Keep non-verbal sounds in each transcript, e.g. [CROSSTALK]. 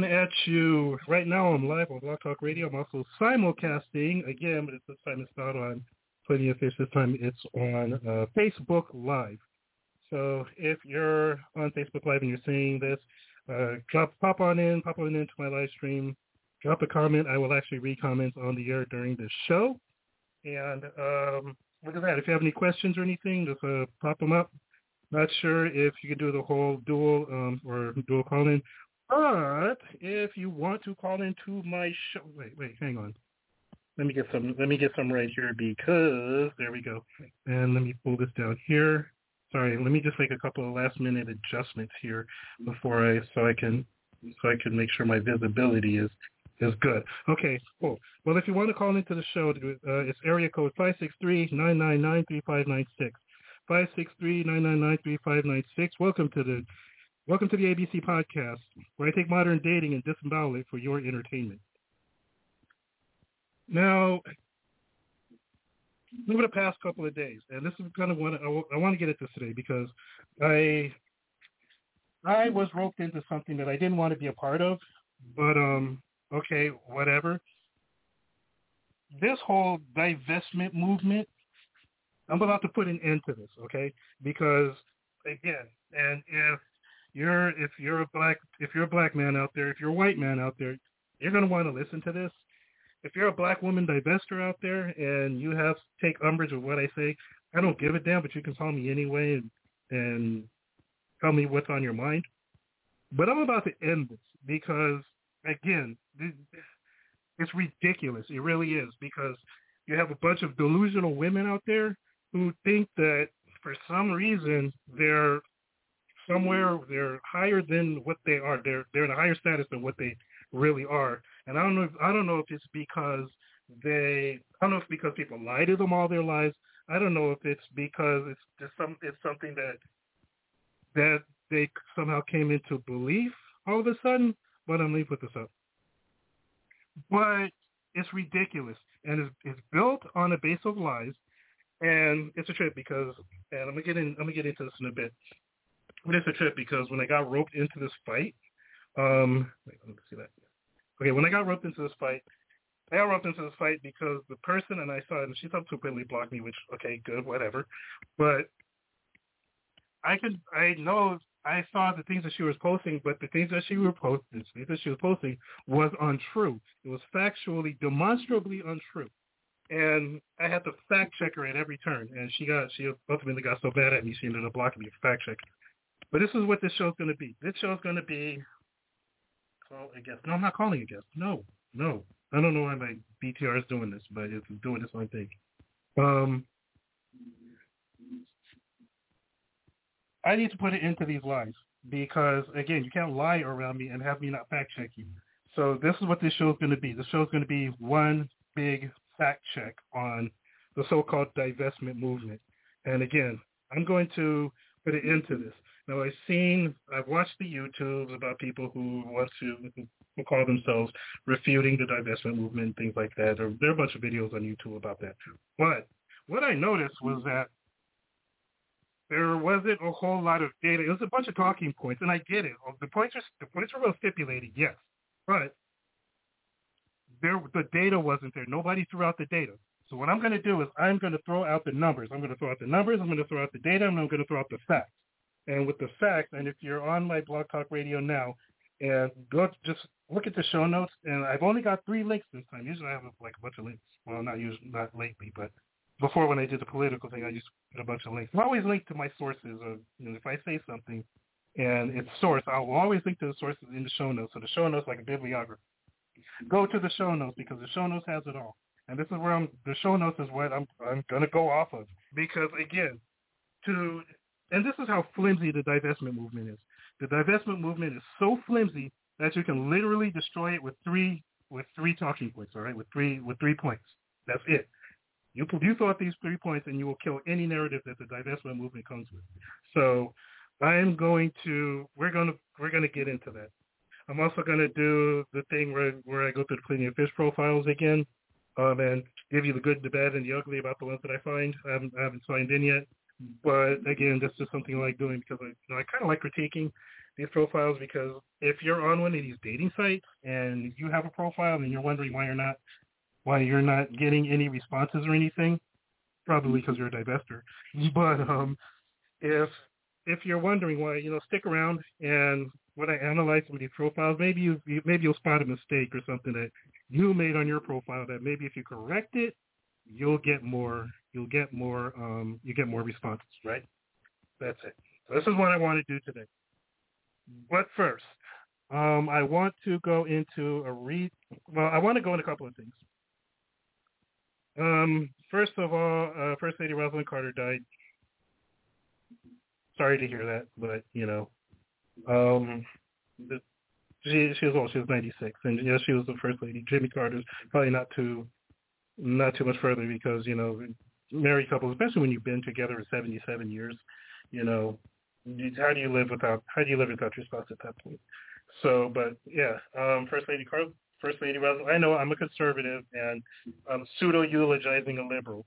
coming at you right now. I'm live on Blog Talk Radio. I'm also simulcasting again, but this time it's not on Plenty of Fish. This time it's on uh, Facebook Live. So if you're on Facebook Live and you're seeing this, uh, drop pop on in, pop on into my live stream, drop a comment. I will actually read comments on the air during the show. And um, look at that. If you have any questions or anything, just uh, pop them up. Not sure if you can do the whole dual um, or dual call-in, but if you want to call into my show, wait, wait, hang on. Let me get some. Let me get some right here because there we go. And let me pull this down here. Sorry, let me just make a couple of last minute adjustments here before I so I can so I can make sure my visibility is is good. Okay, cool. Well, if you want to call into the show, uh, it's area code five six three nine nine nine three five nine six. 563-999-3596. Welcome to the welcome to the ABC podcast, where I take modern dating and disembowel it for your entertainment. Now, over the past couple of days, and this is kind of what I, I want to get at this today because I I was roped into something that I didn't want to be a part of, but um, okay, whatever. This whole divestment movement I'm about to put an end to this, okay? Because again, and if you're if you're a black if you're a black man out there, if you're a white man out there, you're gonna want to listen to this. If you're a black woman divester out there and you have to take umbrage of what I say, I don't give a damn, but you can call me anyway and, and tell me what's on your mind. But I'm about to end this because again, it's ridiculous. It really is because you have a bunch of delusional women out there who think that for some reason they're somewhere they're higher than what they are. They're they're in a higher status than what they really are. And I don't know if, I don't know if it's because they I don't know if it's because people lie to them all their lives. I don't know if it's because it's just some it's something that that they somehow came into belief all of a sudden. But I'm leave with this up. But it's ridiculous and it's, it's built on a base of lies and it's a trip because, and I'm gonna get in, I'm gonna get into this in a bit. But it's a trip because when I got roped into this fight, um, wait, let me see that. Okay, when I got roped into this fight, I got roped into this fight because the person and I saw and she subsequently blocked me, which okay, good, whatever. But I could, I know, I saw the things that she was posting, but the things that she was posting, the things that she was posting was untrue. It was factually, demonstrably untrue and I had to fact check her at every turn, and she got she ultimately got so bad at me she ended up blocking me for fact checking. But this is what this show's going to be. This show's going to be call a guest. No, I'm not calling a guest. No, no. I don't know why my BTR is doing this, but it's doing this one thing. Um, I need to put it into these lies because again, you can't lie around me and have me not fact check you. So this is what this show is going to be. The show is going to be one big fact check on the so-called divestment movement. And again, I'm going to put an end to this. Now, I've seen, I've watched the YouTubes about people who want to, who call themselves refuting the divestment movement, things like that. There, there are a bunch of videos on YouTube about that. Too. But what I noticed was that there wasn't a whole lot of data. It was a bunch of talking points, and I get it. The points are the points are well stipulated, yes, but there the data wasn't there. Nobody threw out the data. So what I'm going to do is I'm going to throw out the numbers. I'm going to throw out the numbers. I'm going to throw out the data. And I'm going to throw out the facts. And with the facts, and if you're on my Blog Talk Radio now, and go just look at the show notes. And I've only got three links this time. Usually I have like a bunch of links. Well, not usually, not lately, but before when I did the political thing, I just put a bunch of links. I always link to my sources. Of, you know, if I say something and it's source, I will always link to the sources in the show notes. So the show notes like a bibliography go to the show notes because the show notes has it all. And this is where I'm. The show notes is what I'm. I'm going to go off of because again, to and this is how flimsy the divestment movement is. The divestment movement is so flimsy that you can literally destroy it with three with three talking points. All right, with three with three points. That's it. You you throw out these three points and you will kill any narrative that the divestment movement comes with. So I am going to. We're going to. We're to get into that. I'm also going to do the thing where where I go through the Plenty of Fish profiles again, um, and give you the good, the bad, and the ugly about the ones that I find. I haven't, I haven't signed in yet, but again, that's just something I like doing because I, you know, I kind of like critiquing, these profiles because if you're on one of these dating sites and you have a profile and you're wondering why you're not why you're not getting any responses or anything, probably because you're a divester. [LAUGHS] But um, if if you're wondering why, you know, stick around and when I analyze some of these profiles, maybe you maybe you'll spot a mistake or something that you made on your profile that maybe if you correct it, you'll get more you'll get more um you get more responses, right? That's it. So this is what I want to do today. But first, um, I want to go into a read. Well, I want to go into a couple of things. Um, first of all, uh, First Lady Rosalynn Carter died. Sorry to hear that, but you know, um, the, she she was old. She was 96, and yes, she was the First Lady. Jimmy Carter's probably not too not too much further because you know, married couples, especially when you've been together for 77 years, you know, how do you live without how do you live without your spouse at that point? So, but yeah, um, First Lady Carl, First Lady. I know I'm a conservative and I'm pseudo eulogizing a liberal,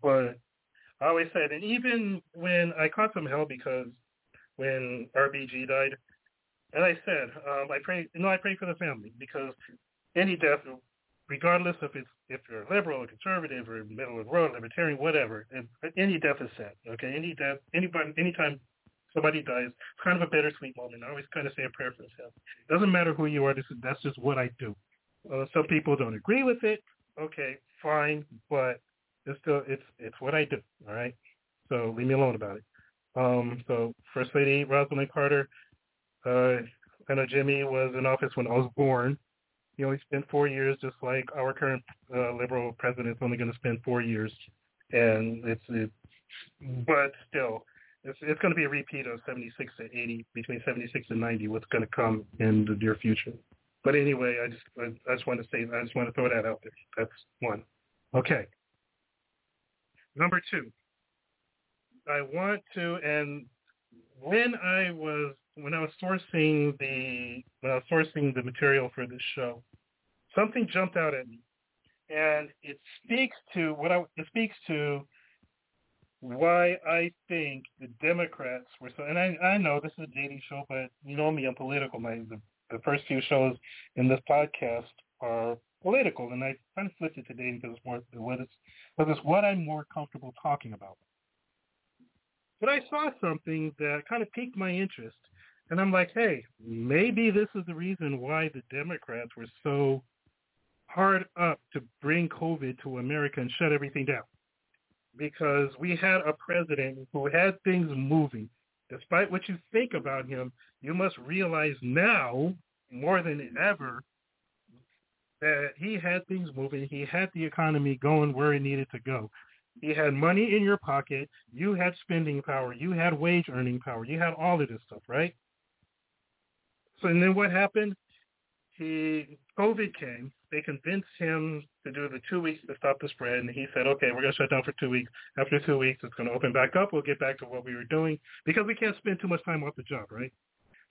but I always said, and even when I caught some hell because when RBG died, and I said, um, I pray, no, I pray for the family because any death, regardless if it's if you're a liberal or conservative or middle of the road, libertarian, whatever, any death is sad. Okay, any death, anybody, anytime somebody dies, it's kind of a bittersweet moment. I always kind of say a prayer for them. It doesn't matter who you are. This is that's just what I do. Uh, some people don't agree with it. Okay, fine, but it's still it's it's what I do. All right, so leave me alone about it. Um, so First Lady Rosalynn Carter, uh, I know Jimmy was in office when I was born. He only spent four years, just like our current uh, liberal president is only going to spend four years, and it's it, but still, it's it's going to be a repeat of 76 to 80, between 76 and 90. What's going to come in the near future? But anyway, I just I, I just want to say I just want to throw that out there. That's one. Okay. Number two. I want to and when I was when I was sourcing the when I was sourcing the material for this show, something jumped out at me, and it speaks to what I it speaks to why I think the Democrats were so. And I I know this is a dating show, but you know me, I'm political. My the, the first few shows in this podcast are political, and I kind of flipped it to dating because it's more what it's because it's what I'm more comfortable talking about. But I saw something that kind of piqued my interest, and I'm like, hey, maybe this is the reason why the Democrats were so hard up to bring COVID to America and shut everything down. Because we had a president who had things moving. Despite what you think about him, you must realize now more than ever that he had things moving. He had the economy going where it needed to go. He had money in your pocket. You had spending power. You had wage earning power. You had all of this stuff, right? So and then what happened? He COVID came. They convinced him to do the two weeks to stop the spread, and he said, "Okay, we're going to shut down for two weeks. After two weeks, it's going to open back up. We'll get back to what we were doing because we can't spend too much time off the job, right?"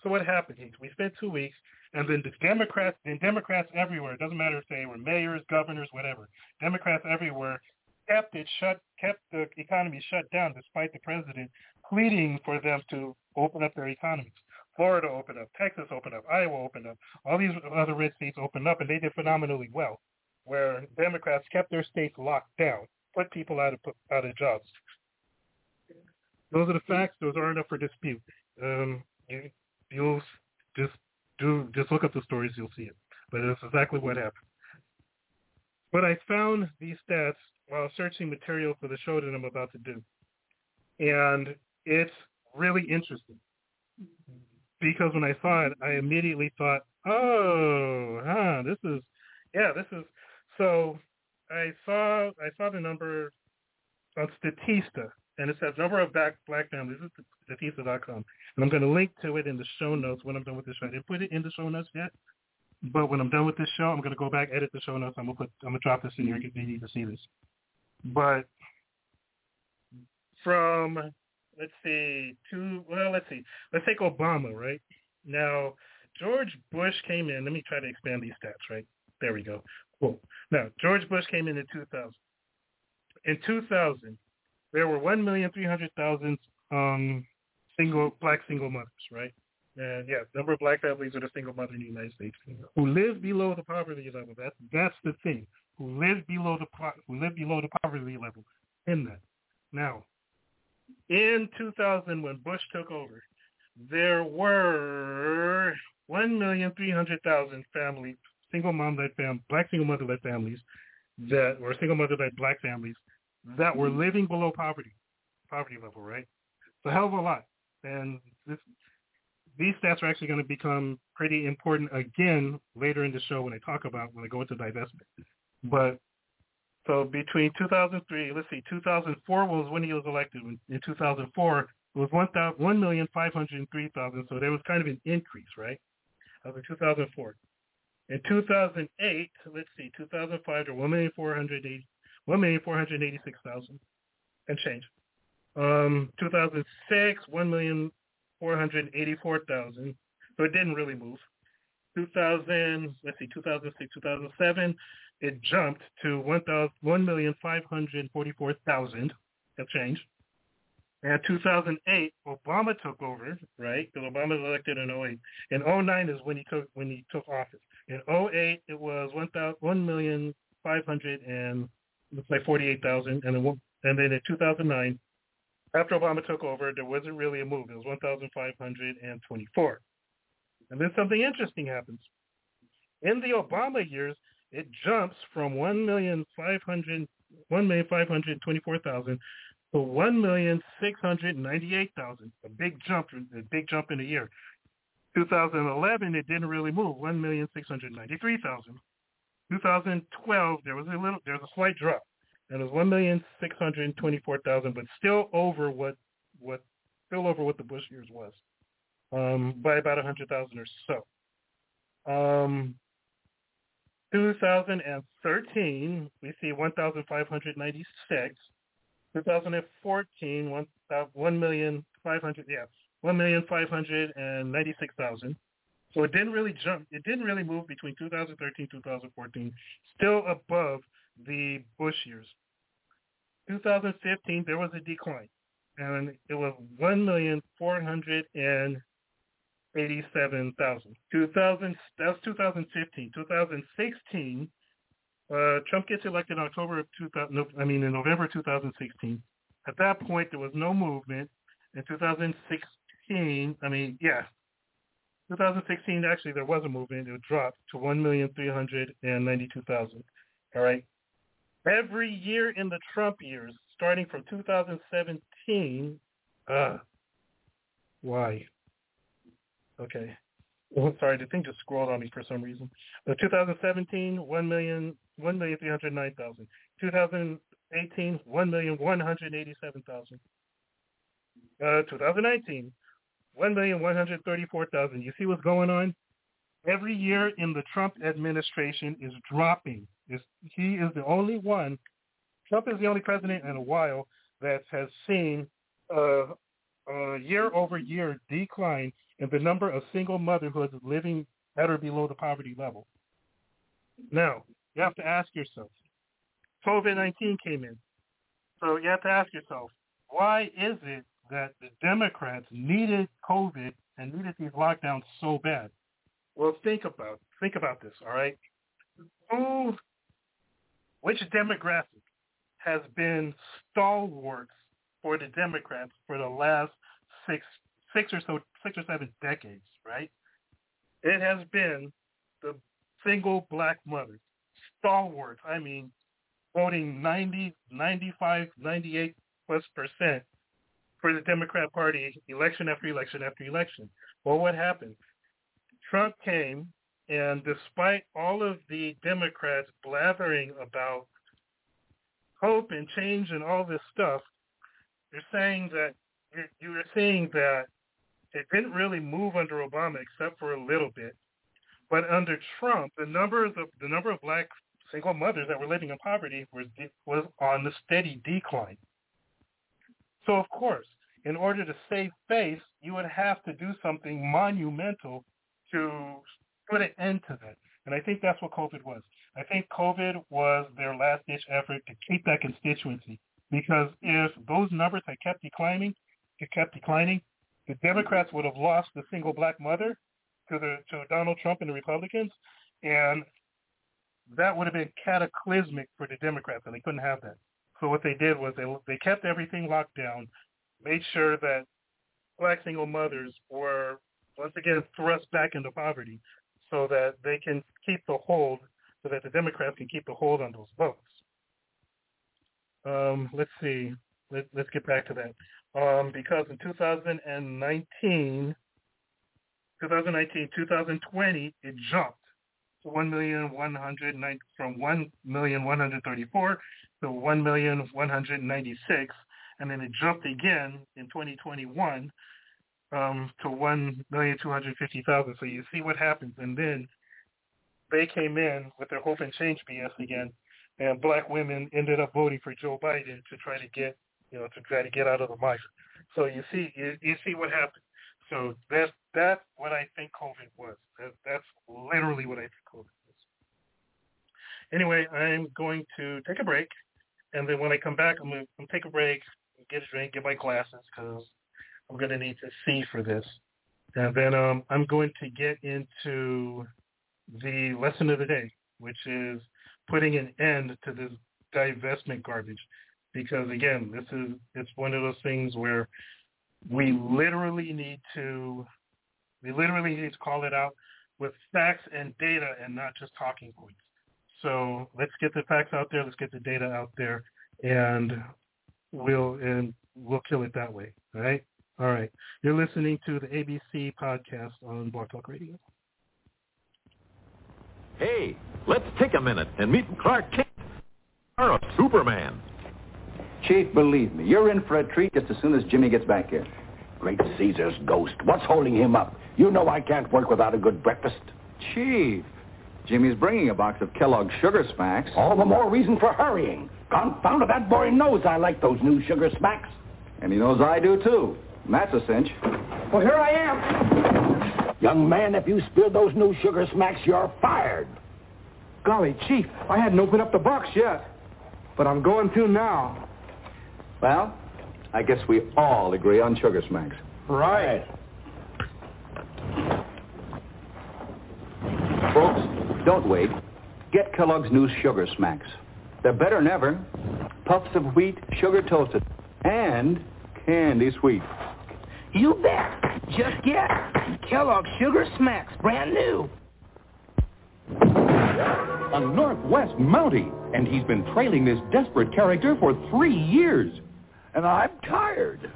So what happened? We spent two weeks, and then the Democrats, and Democrats everywhere, it doesn't matter if they were mayors, governors, whatever, Democrats everywhere kept it shut, kept the economy shut down despite the president pleading for them to open up their economies. Florida opened up, Texas opened up, Iowa opened up, all these other red states opened up, and they did phenomenally well. Where Democrats kept their states locked down, put people out of out of jobs. Those are the facts. Those aren't up for dispute. Um, you, you'll just do just look up the stories. You'll see it. But it's exactly what happened. But I found these stats while searching material for the show that I'm about to do. And it's really interesting because when I saw it, I immediately thought, oh, huh, this is, yeah, this is. So I saw I saw the number on Statista, and it says number of black black families. This is Statista.com, and I'm going to link to it in the show notes when I'm done with this show. I didn't put it in the show notes yet, but when I'm done with this show, I'm going to go back, edit the show notes. I'm going to put I'm going to drop this in here you need to see this. But from let's see, two well, let's see. Let's take Obama, right? Now, George Bush came in. Let me try to expand these stats, right? There we go. Cool. Now, George Bush came in in 2000. In 2000, there were 1,300,000 um, single black single mothers, right? And yeah, number of black families with a single mother in the United States who live below the poverty level. That's that's the thing. Who live below the who live below the poverty level in that. Now, in 2000, when Bush took over, there were 1,300,000 families, single mom-led fam, black single mother-led families that were single mother-led black families that were mm-hmm. living below poverty, poverty level, right? So hell of a lot. And this, these stats are actually going to become pretty important again later in the show when I talk about, when I go into divestment. But so between 2003, let's see, 2004 was when he was elected. In 2004, it was 1,503,000. So there was kind of an increase, right? Over 2004. In 2008, let's see, 2005 to 1,480, 1,486,000 and change. Um, 2006, 1,484,000. So it didn't really move. 2000, let's see, 2006, 2007, it jumped to 1,544,000. That changed. And 2008, Obama took over, right? Because Obama was elected in 08. In 09 is when he took when he took office. In 08, it was 1 million five hundred and looks like 48,000, and then and then in 2009, after Obama took over, there wasn't really a move. It was 1,524. And then something interesting happens. In the Obama years, it jumps from 1,500, 1,524,000 to 1,698,000. A big jump, a big jump in a year. 2011, it didn't really move, 1,693,000. 2012, there was a little, there was a slight drop, and it was 1,624,000, but still over what, what, still over what the Bush years was, um, by about 100,000 or so. Um, 2013, we see 1,596. 2014, 1, uh, 1 million 500, yeah, 1,596,000. So it didn't really jump. It didn't really move between 2013 2014. Still above the Bush years. 2015 there was a decline, and it was 1,487,000. 2000 that was 2015. 2016 uh, Trump gets elected in October of 2000. I mean, in November 2016. At that point, there was no movement. In 2016, I mean, yeah, 2016 actually there was a movement. It dropped to 1,392,000. All right. Every year in the Trump years, starting from 2017, uh, why? Okay. [LAUGHS] Sorry, the thing just scrolled on me for some reason. Uh, 2017, 1 million, 1,309,000. 2018, 1,187,000. Uh, 2019, 1,134,000. You see what's going on? Every year in the Trump administration is dropping. Is he is the only one. Trump is the only president in a while that has seen a, a year-over-year decline in the number of single motherhoods living at or below the poverty level. Now, you have to ask yourself, COVID-19 came in. So you have to ask yourself, why is it that the Democrats needed COVID and needed these lockdowns so bad? Well, think about think about this, all right? Who, which demographic has been stalwarts for the Democrats for the last six six or so six or seven decades, right? It has been the single black mother, stalwart. I mean, voting 90, 95, 98 plus percent for the Democrat Party election after election after election. Well, what happened? Trump came, and despite all of the Democrats blathering about hope and change and all this stuff, they're saying that you are saying that it didn't really move under Obama except for a little bit. But under Trump, the numbers of the number of black single mothers that were living in poverty was was on the steady decline. So of course, in order to save face, you would have to do something monumental to put an end to that. And I think that's what COVID was. I think COVID was their last ditch effort to keep that constituency. Because if those numbers had kept declining, it kept declining, the Democrats would have lost the single black mother to the to Donald Trump and the Republicans, and that would have been cataclysmic for the Democrats, and they couldn't have that. So what they did was they they kept everything locked down, made sure that black single mothers were once again thrust back into poverty, so that they can keep the hold, so that the Democrats can keep the hold on those votes. Um, let's see. Let, let's get back to that. Um, because in 2019, 2019, 2020, it jumped to 1,109 from 1,134 to 1,196, and then it jumped again in 2021 um, to 1,250,000. So you see what happens, and then they came in with their hope and change BS again, and black women ended up voting for Joe Biden to try to get, you know, to try to get out of the miser. So you see, you, you see what happened. So that's that's what I think COVID was. That, that's literally what I think COVID was. Anyway, I'm going to take a break, and then when I come back, I'm going to take a break, get a drink, get my glasses because I'm going to need to see for this, and then um, I'm going to get into the lesson of the day, which is putting an end to this divestment garbage. Because again, this is it's one of those things where we literally need to we literally need to call it out with facts and data and not just talking points. So let's get the facts out there, let's get the data out there and we'll and we'll kill it that way. All right? All right. You're listening to the ABC podcast on Blog Talk Radio. Hey, let's take a minute and meet Clark Kent, or a Superman. Chief, believe me, you're in for a treat just as soon as Jimmy gets back here. Great Caesar's ghost. What's holding him up? You know I can't work without a good breakfast. Chief, Jimmy's bringing a box of Kellogg's Sugar Smacks. All the more reason for hurrying. Confound it, that boy knows I like those new Sugar Smacks. And he knows I do, too. And that's a cinch. Well, here I am. Young man, if you spill those new Sugar Smacks, you're fired. Golly, Chief, I hadn't opened up the box yet. But I'm going to now. Well, I guess we all agree on Sugar Smacks. Right. Folks, don't wait. Get Kellogg's new Sugar Smacks. They're better than ever. Puffs of wheat, sugar toasted, and candy sweet. You bet. Just get Kellogg's Sugar Smacks, brand new. A Northwest Mountie, and he's been trailing this desperate character for three years. And I'm tired.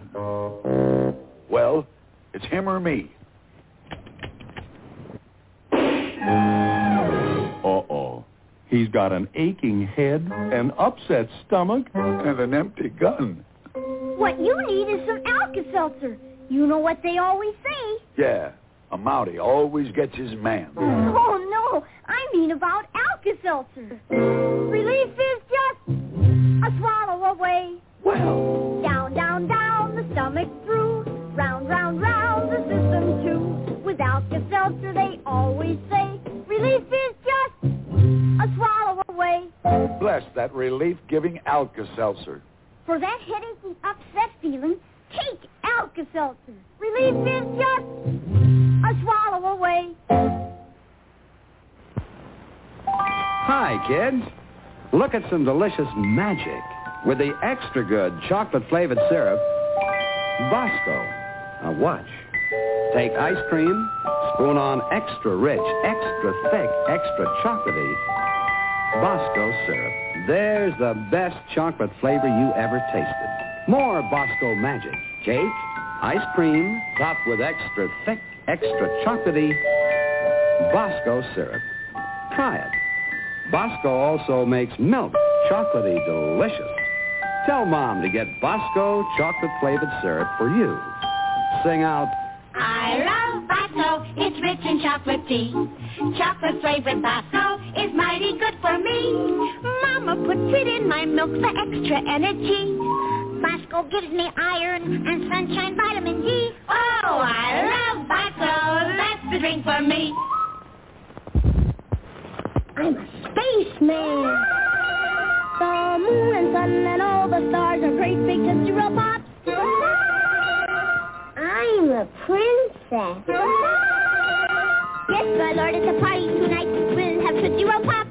Well, it's him or me. Uh-oh. He's got an aching head, an upset stomach, and an empty gun. What you need is some Alka-Seltzer. You know what they always say. Yeah, a Mountie always gets his man. Oh, no. I mean about Alka-Seltzer. Relief is just a swallow away. Well. Alka-Seltzer, they always say, relief is just a swallow away. Bless that relief-giving Alka-Seltzer. For that headache and upset feeling, take Alka-Seltzer. Relief is just a swallow away. Hi, kids. Look at some delicious magic with the extra good chocolate-flavored syrup, Bosco. Now watch. Take ice cream, spoon on extra rich, extra thick, extra chocolatey Bosco syrup. There's the best chocolate flavor you ever tasted. More Bosco magic. Cake, ice cream, topped with extra thick, extra chocolatey Bosco syrup. Try it. Bosco also makes milk chocolatey delicious. Tell Mom to get Bosco chocolate-flavored syrup for you. Sing out, I love Bosco. It's rich in chocolate tea. Chocolate flavored Bosco is mighty good for me. Mama puts it in my milk for extra energy. Bosco gives me iron and sunshine vitamin D. Oh, I love Bosco. That's the drink for me. I'm a spaceman. The moon and sun and all the stars are great big roll pops. I'm a princess. Yes, my lord, it's a party tonight. We'll have Tootsie Roll Pops.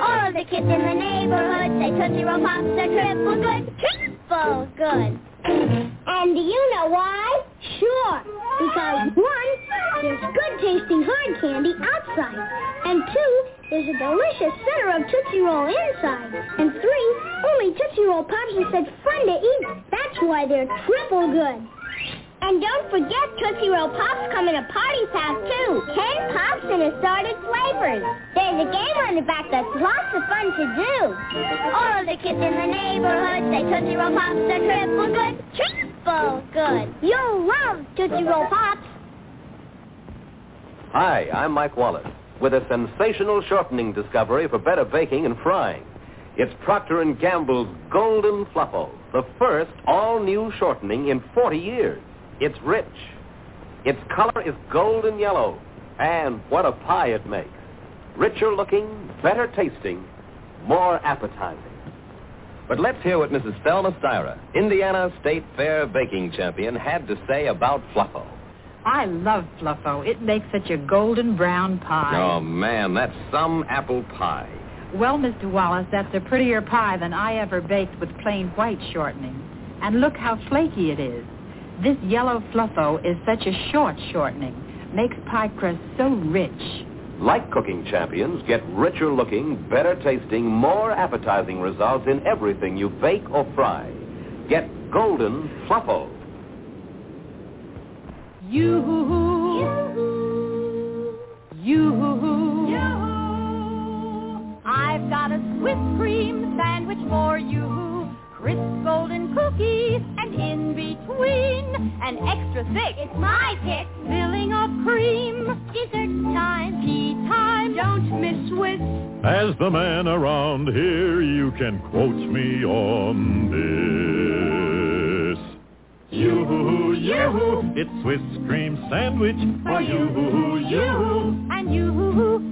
All the kids in the neighborhood say Tootsie Roll Pops are triple good. Triple good. And do you know why? Sure. Because one, there's good tasting hard candy outside. And two, there's a delicious center of Tootsie Roll inside. And three, only Tootsie Roll Pops are such fun to eat. That's why they're triple good. And don't forget Tootsie Roll Pops come in a party pack too. Ten pops in assorted flavors. There's a game on the back that's lots of fun to do. All the kids in the neighborhood say Tootsie Roll Pops are triple good. Triple good. You'll love Tootsie Roll Pops. Hi, I'm Mike Wallace with a sensational shortening discovery for better baking and frying. It's Procter & Gamble's Golden Fluffo, the first all-new shortening in 40 years. It's rich. Its color is golden yellow. And what a pie it makes. Richer looking, better tasting, more appetizing. But let's hear what Mrs. Thelma Styra, Indiana State Fair baking champion, had to say about Fluffo. I love Fluffo. It makes such a golden brown pie. Oh, man, that's some apple pie. Well, Mr. Wallace, that's a prettier pie than I ever baked with plain white shortening. And look how flaky it is. This yellow Fluffo is such a short shortening. Makes pie crust so rich. Like cooking champions, get richer looking, better tasting, more appetizing results in everything you bake or fry. Get Golden Fluffo. You, an. It's my pick. Filling of cream. Dessert time, tea time. Don't miss Swiss. As the man around here, you can quote me on this. Yoo-hoo, yoo-hoo, it's Swiss cream sandwich for you, hoo you. And you,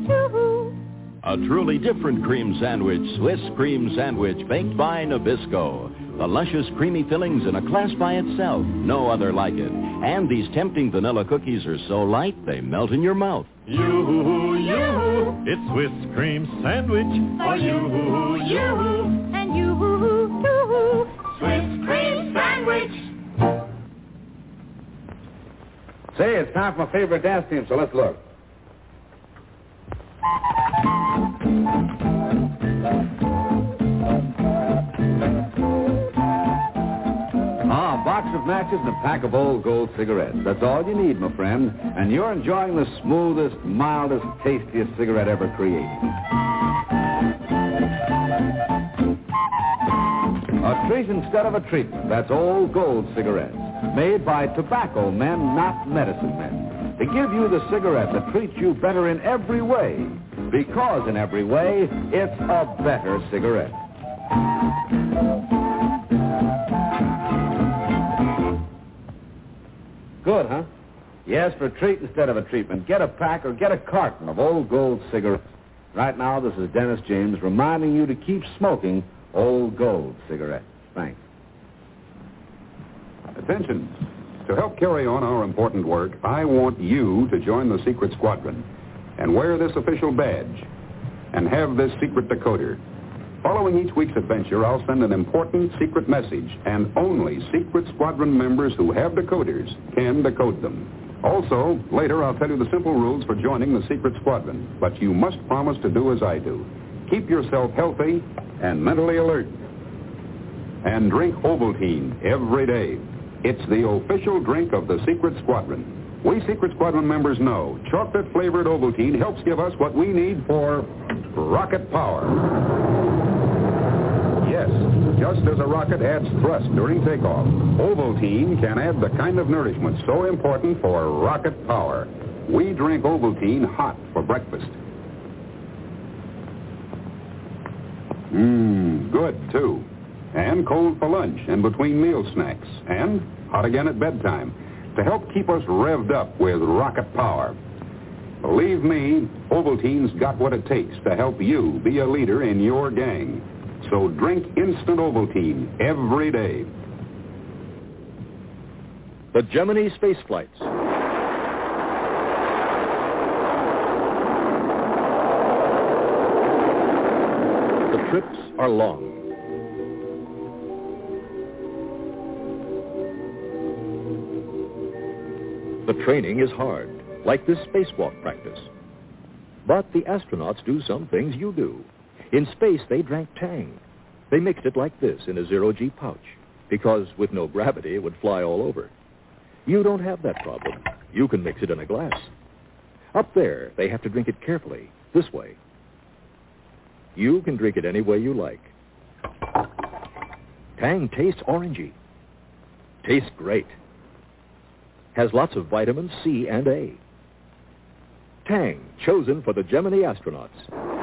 too. A truly different cream sandwich, Swiss cream sandwich baked by Nabisco. The luscious creamy fillings in a class by itself, no other like it. And these tempting vanilla cookies are so light they melt in your mouth. You, you, it's Swiss cream sandwich for you, you. And you, too. Swiss cream sandwich. Say, it's time for my favorite dance team, so let's look. Matches and a pack of old gold cigarettes. That's all you need, my friend. And you're enjoying the smoothest, mildest, tastiest cigarette ever created. A treat instead of a treatment. That's old gold cigarettes. Made by tobacco men, not medicine men. To give you the cigarette that treats you better in every way. Because in every way, it's a better cigarette. Good, huh? Yes, for a treat instead of a treatment. Get a pack or get a carton of old gold cigarettes. Right now, this is Dennis James reminding you to keep smoking old gold cigarettes. Thanks. Attention. To help carry on our important work, I want you to join the Secret Squadron and wear this official badge and have this secret decoder. Following each week's adventure, I'll send an important secret message, and only Secret Squadron members who have decoders can decode them. Also, later I'll tell you the simple rules for joining the Secret Squadron, but you must promise to do as I do. Keep yourself healthy and mentally alert. And drink Ovaltine every day. It's the official drink of the Secret Squadron. We Secret Squadron members know chocolate-flavored Ovaltine helps give us what we need for rocket power. Yes, just as a rocket adds thrust during takeoff, Ovaltine can add the kind of nourishment so important for rocket power. We drink Ovaltine hot for breakfast. Mmm, good, too. And cold for lunch and between meal snacks. And hot again at bedtime to help keep us revved up with rocket power. Believe me, Ovaltine's got what it takes to help you be a leader in your gang. So drink instant Ovaltine every day. The Gemini space flights. The trips are long. The training is hard, like this spacewalk practice. But the astronauts do some things you do. In space, they drank Tang. They mixed it like this in a zero-G pouch, because with no gravity, it would fly all over. You don't have that problem. You can mix it in a glass. Up there, they have to drink it carefully, this way. You can drink it any way you like. Tang tastes orangey. Tastes great. Has lots of vitamins C and A. Tang, chosen for the Gemini astronauts.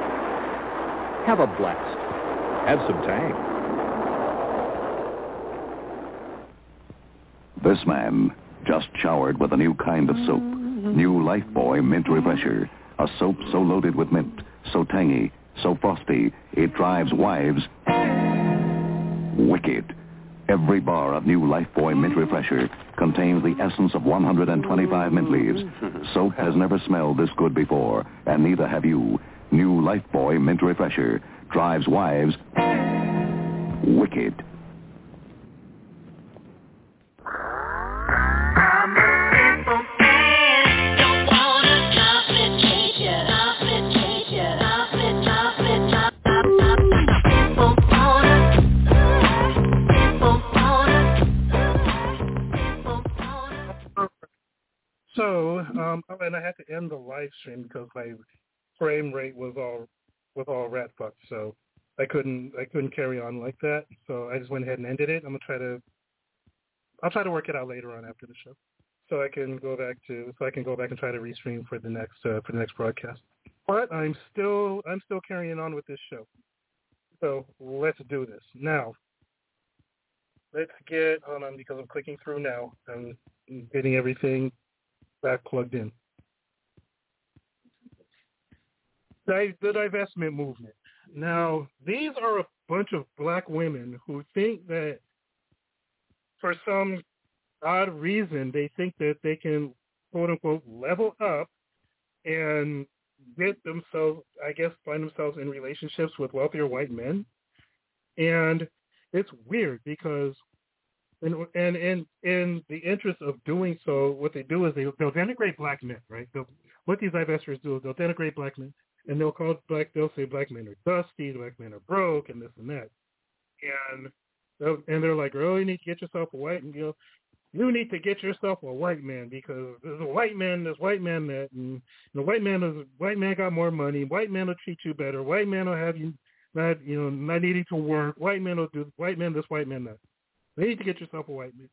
Have a blast. Have some Tang. This man just showered with a new kind of soap. New Lifebuoy Mint Refresher. A soap so loaded with mint, so tangy, so frosty, it drives wives wicked. Every bar of new Lifebuoy Mint Refresher contains the essence of 125 mint leaves. Soap has never smelled this good before, and neither have you. New Lifebuoy Mint Refresher drives wives wicked. So, um, and I had to end the live stream because my frame rate was all was all rat fucked. So I couldn't I couldn't carry on like that. So I just went ahead and ended it. I'm gonna try to I'll try to work it out later on after the show, so I can go back to so I can go back and try to restream for the next uh, for the next broadcast. But I'm still I'm still carrying on with this show. So let's do this now. Let's get on because I'm clicking through now. I'm getting everything back plugged in. The divestment movement. Now, these are a bunch of black women who think that for some odd reason they think that they can quote unquote level up and get themselves I guess find themselves in relationships with wealthier white men. And it's weird because and and in in the interest of doing so, what they do is they they'll denigrate black men, right? They'll, what these divestors do is they'll denigrate black men, and they'll call black they'll say black men are dusty, black men are broke, and this and that, and and they're like, oh, you need to get yourself a white, and you know, you need to get yourself a white man because there's a white man, there's white man that, and the white man is white man got more money, white man will treat you better, white man will have you not you know not needing to work, white man will do white man this, white man that. You need to get yourself a white man.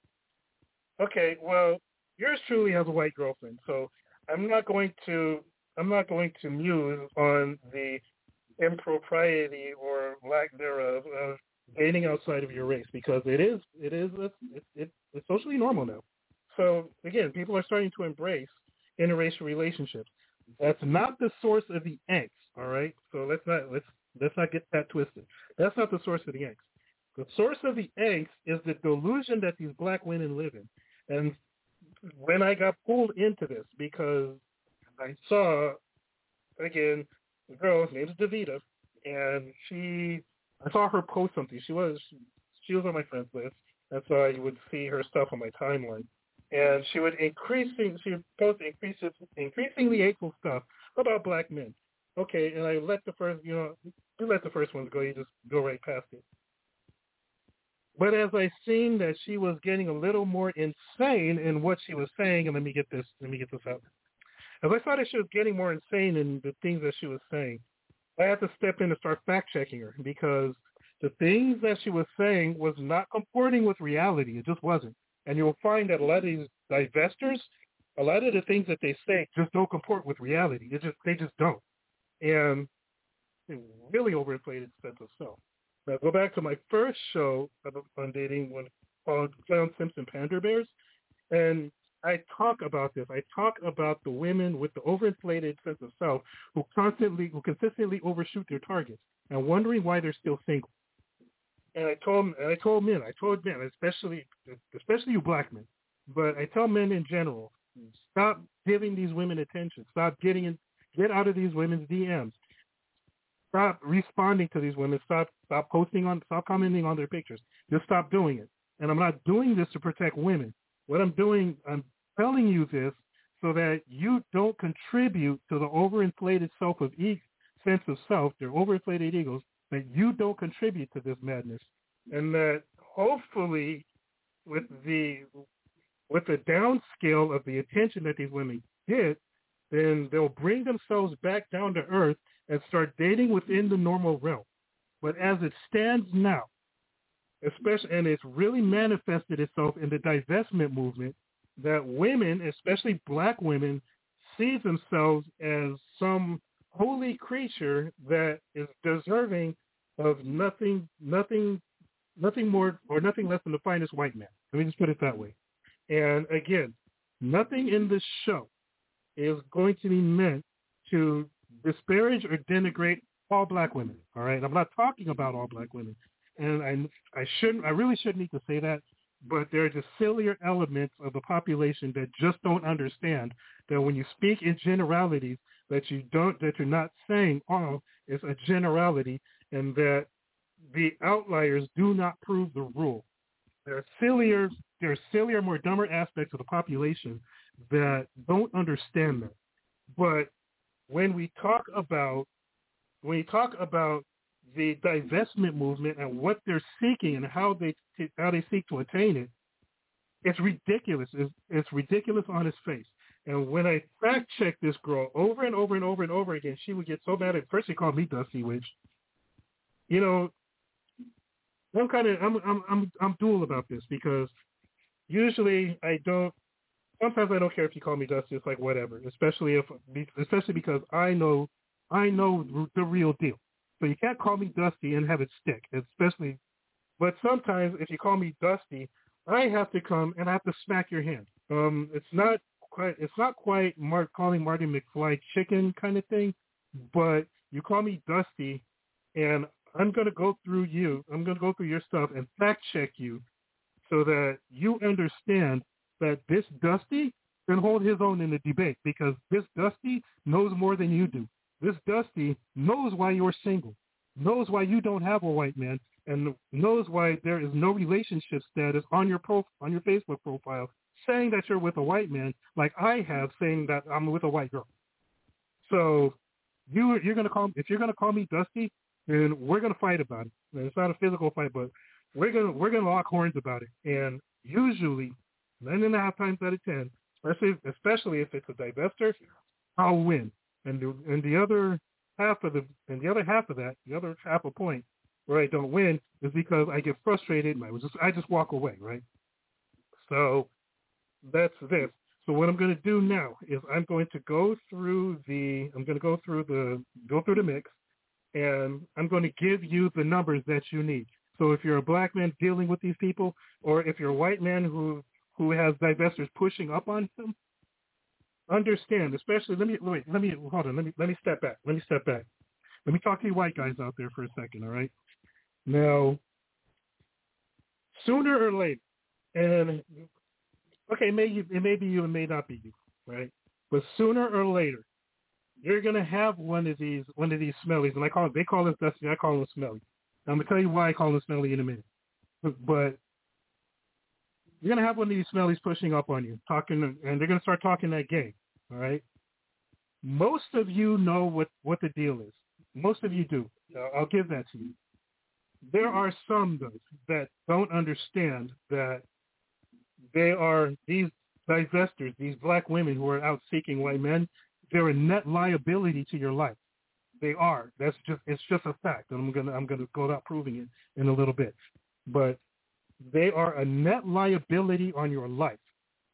Okay, well, yours truly has a white girlfriend, so I'm not going to I'm not going to muse on the impropriety or lack thereof of dating outside of your race because it is it is it, it, it's socially normal now. So again, people are starting to embrace interracial relationships. That's not the source of the angst, all right? So let's not let's let's not get that twisted. That's not the source of the angst. The source of the angst is the delusion that these black women live in. And when I got pulled into this because I saw again a girl named Davita and she I saw her post something. She was she was on my friends list and so I would see her stuff on my timeline. And she would increasing she would post increases increasingly hateful stuff about black men. Okay, and I let the first you know you let the first ones go, you just go right past it. But as I seen that she was getting a little more insane in what she was saying, and let me get this let me get this out. As I saw that she was getting more insane in the things that she was saying, I had to step in and start fact checking her because the things that she was saying was not comporting with reality. It just wasn't. And you'll find that a lot of these divestors, a lot of the things that they say just don't comport with reality. It just they just don't. And they really overinflated sense of self. Now go back to my first show on dating when uh, called Clown Simpson Panda Bears, and I talk about this. I talk about the women with the overinflated sense of self who constantly, who consistently overshoot their targets and wondering why they're still single. And I told, and I told men, I told men, especially, especially you black men, but I tell men in general, stop giving these women attention. Stop getting in, get out of these women's DMs. Stop responding to these women. Stop stop posting on stop commenting on their pictures. Just stop doing it. And I'm not doing this to protect women. What I'm doing, I'm telling you this so that you don't contribute to the overinflated self of e- sense of self, their overinflated egos, that you don't contribute to this madness. And that hopefully with the with the downscale of the attention that these women get, then they'll bring themselves back down to earth and start dating within the normal realm. But as it stands now, especially and it's really manifested itself in the divestment movement that women, especially black women, see themselves as some holy creature that is deserving of nothing nothing nothing more or nothing less than the finest white man. Let me just put it that way. And again, nothing in this show is going to be meant to disparage or denigrate all black women. All right, I'm not talking about all black women, and I I shouldn't I really shouldn't need to say that, but there are just sillier elements of the population that just don't understand that when you speak in generalities, that you don't that you're not saying oh, all is a generality, and that the outliers do not prove the rule. There are sillier there are sillier, more dumber aspects of the population that don't understand that. But when we talk about when we talk about the divestment movement and what they're seeking and how they how they seek to attain it, it's ridiculous. It's, it's ridiculous on its face. And when I fact checked this girl over and over and over and over again, she would get so mad. At first, she called me Dusty, which, you know, I'm kind of I'm I'm I'm I'm dual about this because usually I don't. Sometimes I don't care if you call me Dusty. It's like whatever. Especially if, especially because I know, I know the real deal. So you can't call me Dusty and have it stick. Especially, but sometimes if you call me Dusty, I have to come and I have to smack your hand. Um, it's not quite. It's not quite Mark calling Marty McFly chicken kind of thing, but you call me Dusty, and I'm to go through you. I'm to go through your stuff and fact check you so that you understand that this Dusty can hold his own in the debate because this Dusty knows more than you do. This Dusty knows why you're single, knows why you don't have a white man, and knows why there is no relationship status on your pro on your Facebook profile saying that you're with a white man, like I have saying that I'm with a white girl. So you you're gonna call if you're gonna call me Dusty, then we're gonna fight about it. It's not a physical fight, but we're gonna we're gonna lock horns about it. And usually, nine and a half times out of ten, especially especially if it's a divester, I'll win. And the and the other half of the and the other half of that, the other half a point where I don't win is because I get frustrated and I just I just walk away, right? So that's this. So what I'm going to do now is I'm going to go through the I'm going to go through the go through the mix, and I'm going to give you the numbers that you need. So if you're a black man dealing with these people, or if you're a white man who who has divestors pushing up on him, understand. Especially, let me wait. Let me hold on. Let me let me step back. Let me step back. Let me talk to you white guys out there for a second. All right. Now, sooner or later, and okay, may you, it may be you, it may not be you, right? But sooner or later, you're gonna have one of these one of these smellies, and I call they call it dusty, I call them smelly. I'm gonna tell you why I call them smelly in a minute. But you're gonna have one of these smellies pushing up on you, talking, and they're gonna start talking that game. All right. Most of you know what what the deal is. Most of you do. Uh, I'll give that to you. There are some though that don't understand that they are these divestors, these black women who are out seeking white men. They're a net liability to your life. They are. That's just it's just a fact. And I'm gonna I'm gonna go about proving it in a little bit. But they are a net liability on your life.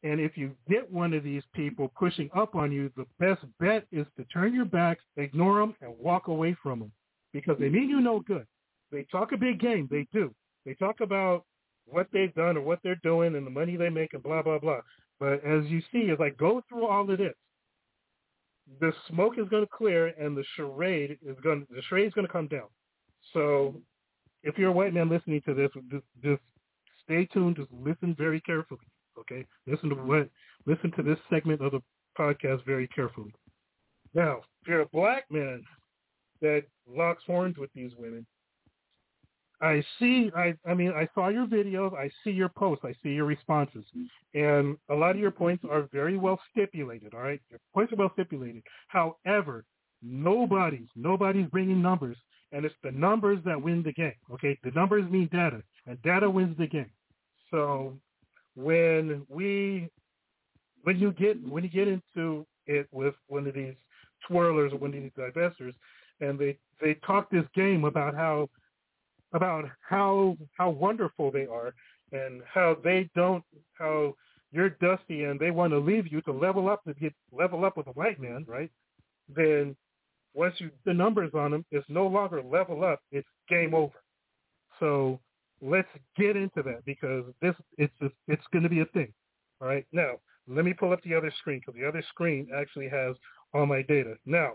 And if you get one of these people pushing up on you, the best bet is to turn your back, ignore them, and walk away from them because they mean you no good. They talk a big game. They do. They talk about what they've done or what they're doing and the money they make and blah, blah, blah. But as you see, as I go through all of this, the smoke is going to clear and the charade is going the charade is going to come down. So if you're a white man listening to this, just, just stay tuned. Just listen very carefully. Okay, listen to what listen to this segment of the podcast very carefully. Now, if you're a black man that locks horns with these women, I see. I I mean, I saw your videos. I see your posts. I see your responses, and a lot of your points are very well stipulated. All right, your points are well stipulated. However, nobody's nobody's bringing numbers, and it's the numbers that win the game. Okay, the numbers mean data, and data wins the game. So when we when you get when you get into it with one of these twirlers or one of these divestors, and they they talk this game about how about how how wonderful they are and how they don't how you're dusty and they want to leave you to level up to get level up with a white man, right? Then once you the numbers on them, it's no longer level up, it's game over. So let's get into that because this it's it's going to be a thing. All right. Now let me pull up the other screen because the other screen actually has all my data. Now,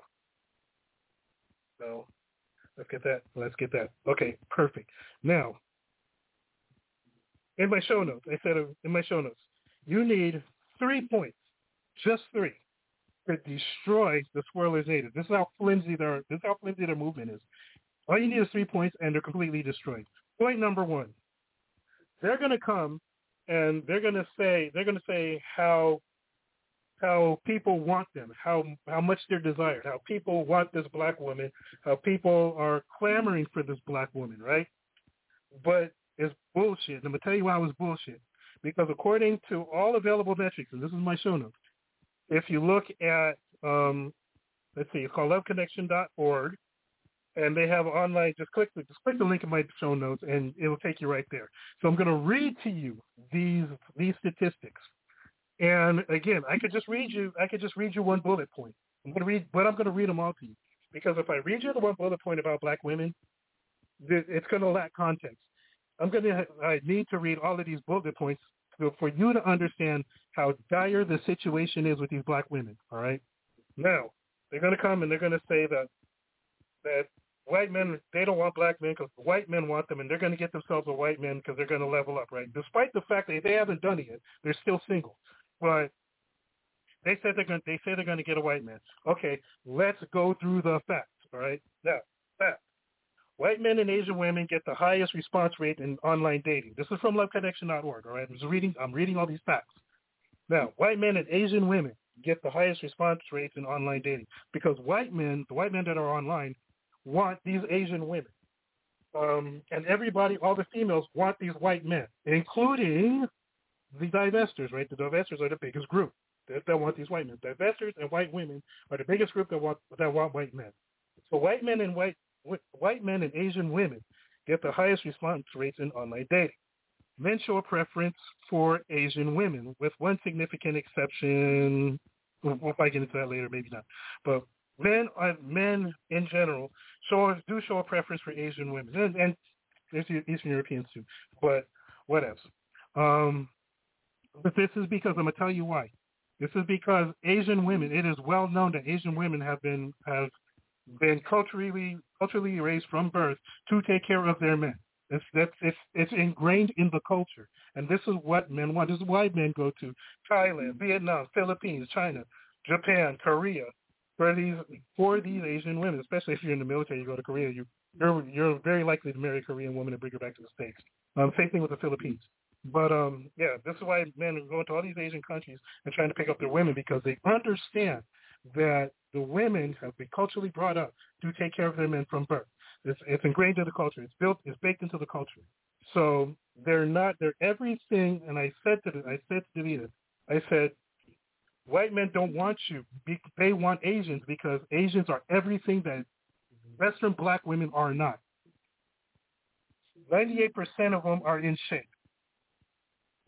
so let's get that. Let's get that. Okay, perfect. Now, in my show notes, I said uh, in my show notes, you need three points, just three, to destroy the Swirlers Native. This is how flimsy their this is how flimsy their movement is. All you need is three points, and they're completely destroyed. Point number one: they're going to come and they're going to say they're going to say how how people want them, how how much they're desired, how people want this black woman, how people are clamoring for this black woman, right? But it's bullshit. I'm gonna tell you why it was bullshit. Because according to all available metrics, and this is my show notes, if you look at um, let's see, it's called loveconnection.org, and they have online. Just click the just click the link in my show notes, and it will take you right there. So I'm going to read to you these these statistics. And again, I could just read you. I could just read you one bullet point. I'm going to read, but I'm going to read them all to you because if I read you the one bullet point about black women, it's going to lack context. I'm going to. I need to read all of these bullet points for you to understand how dire the situation is with these black women. All right. Now they're going to come and they're going to say that that white men they don't want black men because white men want them, and they're going to get themselves a white man because they're going to level up, right? Despite the fact that they haven't done it yet, they're still single. But they said they're going. They say they're going to get a white man. Okay, let's go through the facts. All right, now facts. White men and Asian women get the highest response rate in online dating. This is from LoveConnection.org. All right, I'm reading. I'm reading all these facts. Now, white men and Asian women get the highest response rates in online dating because white men, the white men that are online, want these Asian women. Um, and everybody, all the females want these white men, including the divestors, right? The divestors are the biggest group that, that want these white men. Divestors and white women are the biggest group that want that want white men. So white men and white white men and Asian women get the highest response rates in online dating. Men show a preference for Asian women, with one significant exception. We'll probably get into that later, maybe not. But men, uh, men in general, show do show a preference for Asian women, and, and Eastern Europeans too. But what else? Um, but this is because I'm gonna tell you why. This is because Asian women. It is well known that Asian women have been have been culturally culturally raised from birth to take care of their men. It's that's it's it's ingrained in the culture, and this is what men want. This is why men go to Thailand, Vietnam, Philippines, China, Japan, Korea for these for these Asian women. Especially if you're in the military, you go to Korea, you you're you're very likely to marry a Korean woman and bring her back to the states. Um, same thing with the Philippines. But um, yeah, this is why men are going to all these Asian countries and trying to pick up their women because they understand that the women have been culturally brought up to take care of their men from birth. It's, it's ingrained in the culture. It's built. It's baked into the culture. So they're not. They're everything. And I said to the, I said to Davida, I said, white men don't want you. They want Asians because Asians are everything that Western black women are not. 98% of them are in shape.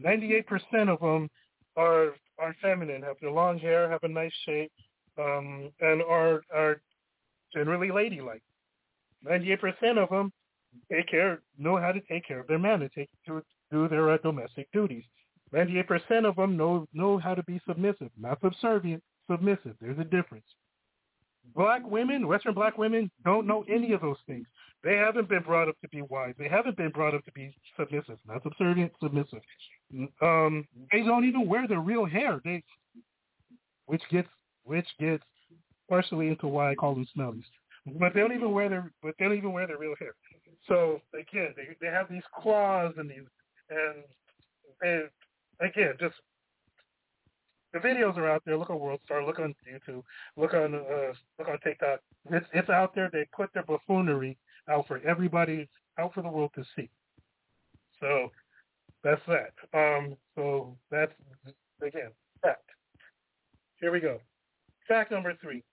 98% of them are are feminine, have their long hair, have a nice shape, um, and are are generally ladylike. 98% of them take care, know how to take care of their men and take to do their uh, domestic duties. 98% of them know know how to be submissive, not subservient, submissive. There's a difference. Black women, Western black women, don't know any of those things. They haven't been brought up to be wise. They haven't been brought up to be submissive, not subservient, submissive. Um, they don't even wear their real hair. They, which gets which gets partially into why I call them smellies. But they don't even wear their but they don't even wear their real hair. So again, they they have these claws and these and and again just the videos are out there. Look on WorldStar. Look on YouTube. Look on uh, look on TikTok. It's it's out there. They put their buffoonery out for everybody, out for the world to see. So that's that. Um, so that's again fact. Here we go. Fact number three.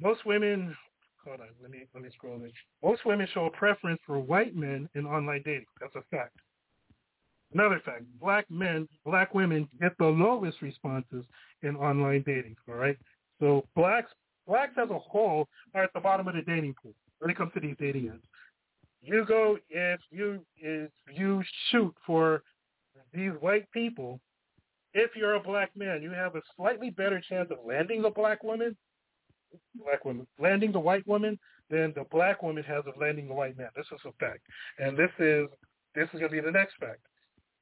Most women. Hold on. Let me let me scroll in. Most women show a preference for white men in online dating. That's a fact. Another fact, black men, black women get the lowest responses in online dating, all right? So blacks blacks as a whole are at the bottom of the dating pool when it comes to these dating apps. You go if you if you shoot for these white people, if you're a black man, you have a slightly better chance of landing the black woman, black woman, landing the white woman than the black woman has of landing the white man. This is a fact. And this is this is gonna be the next fact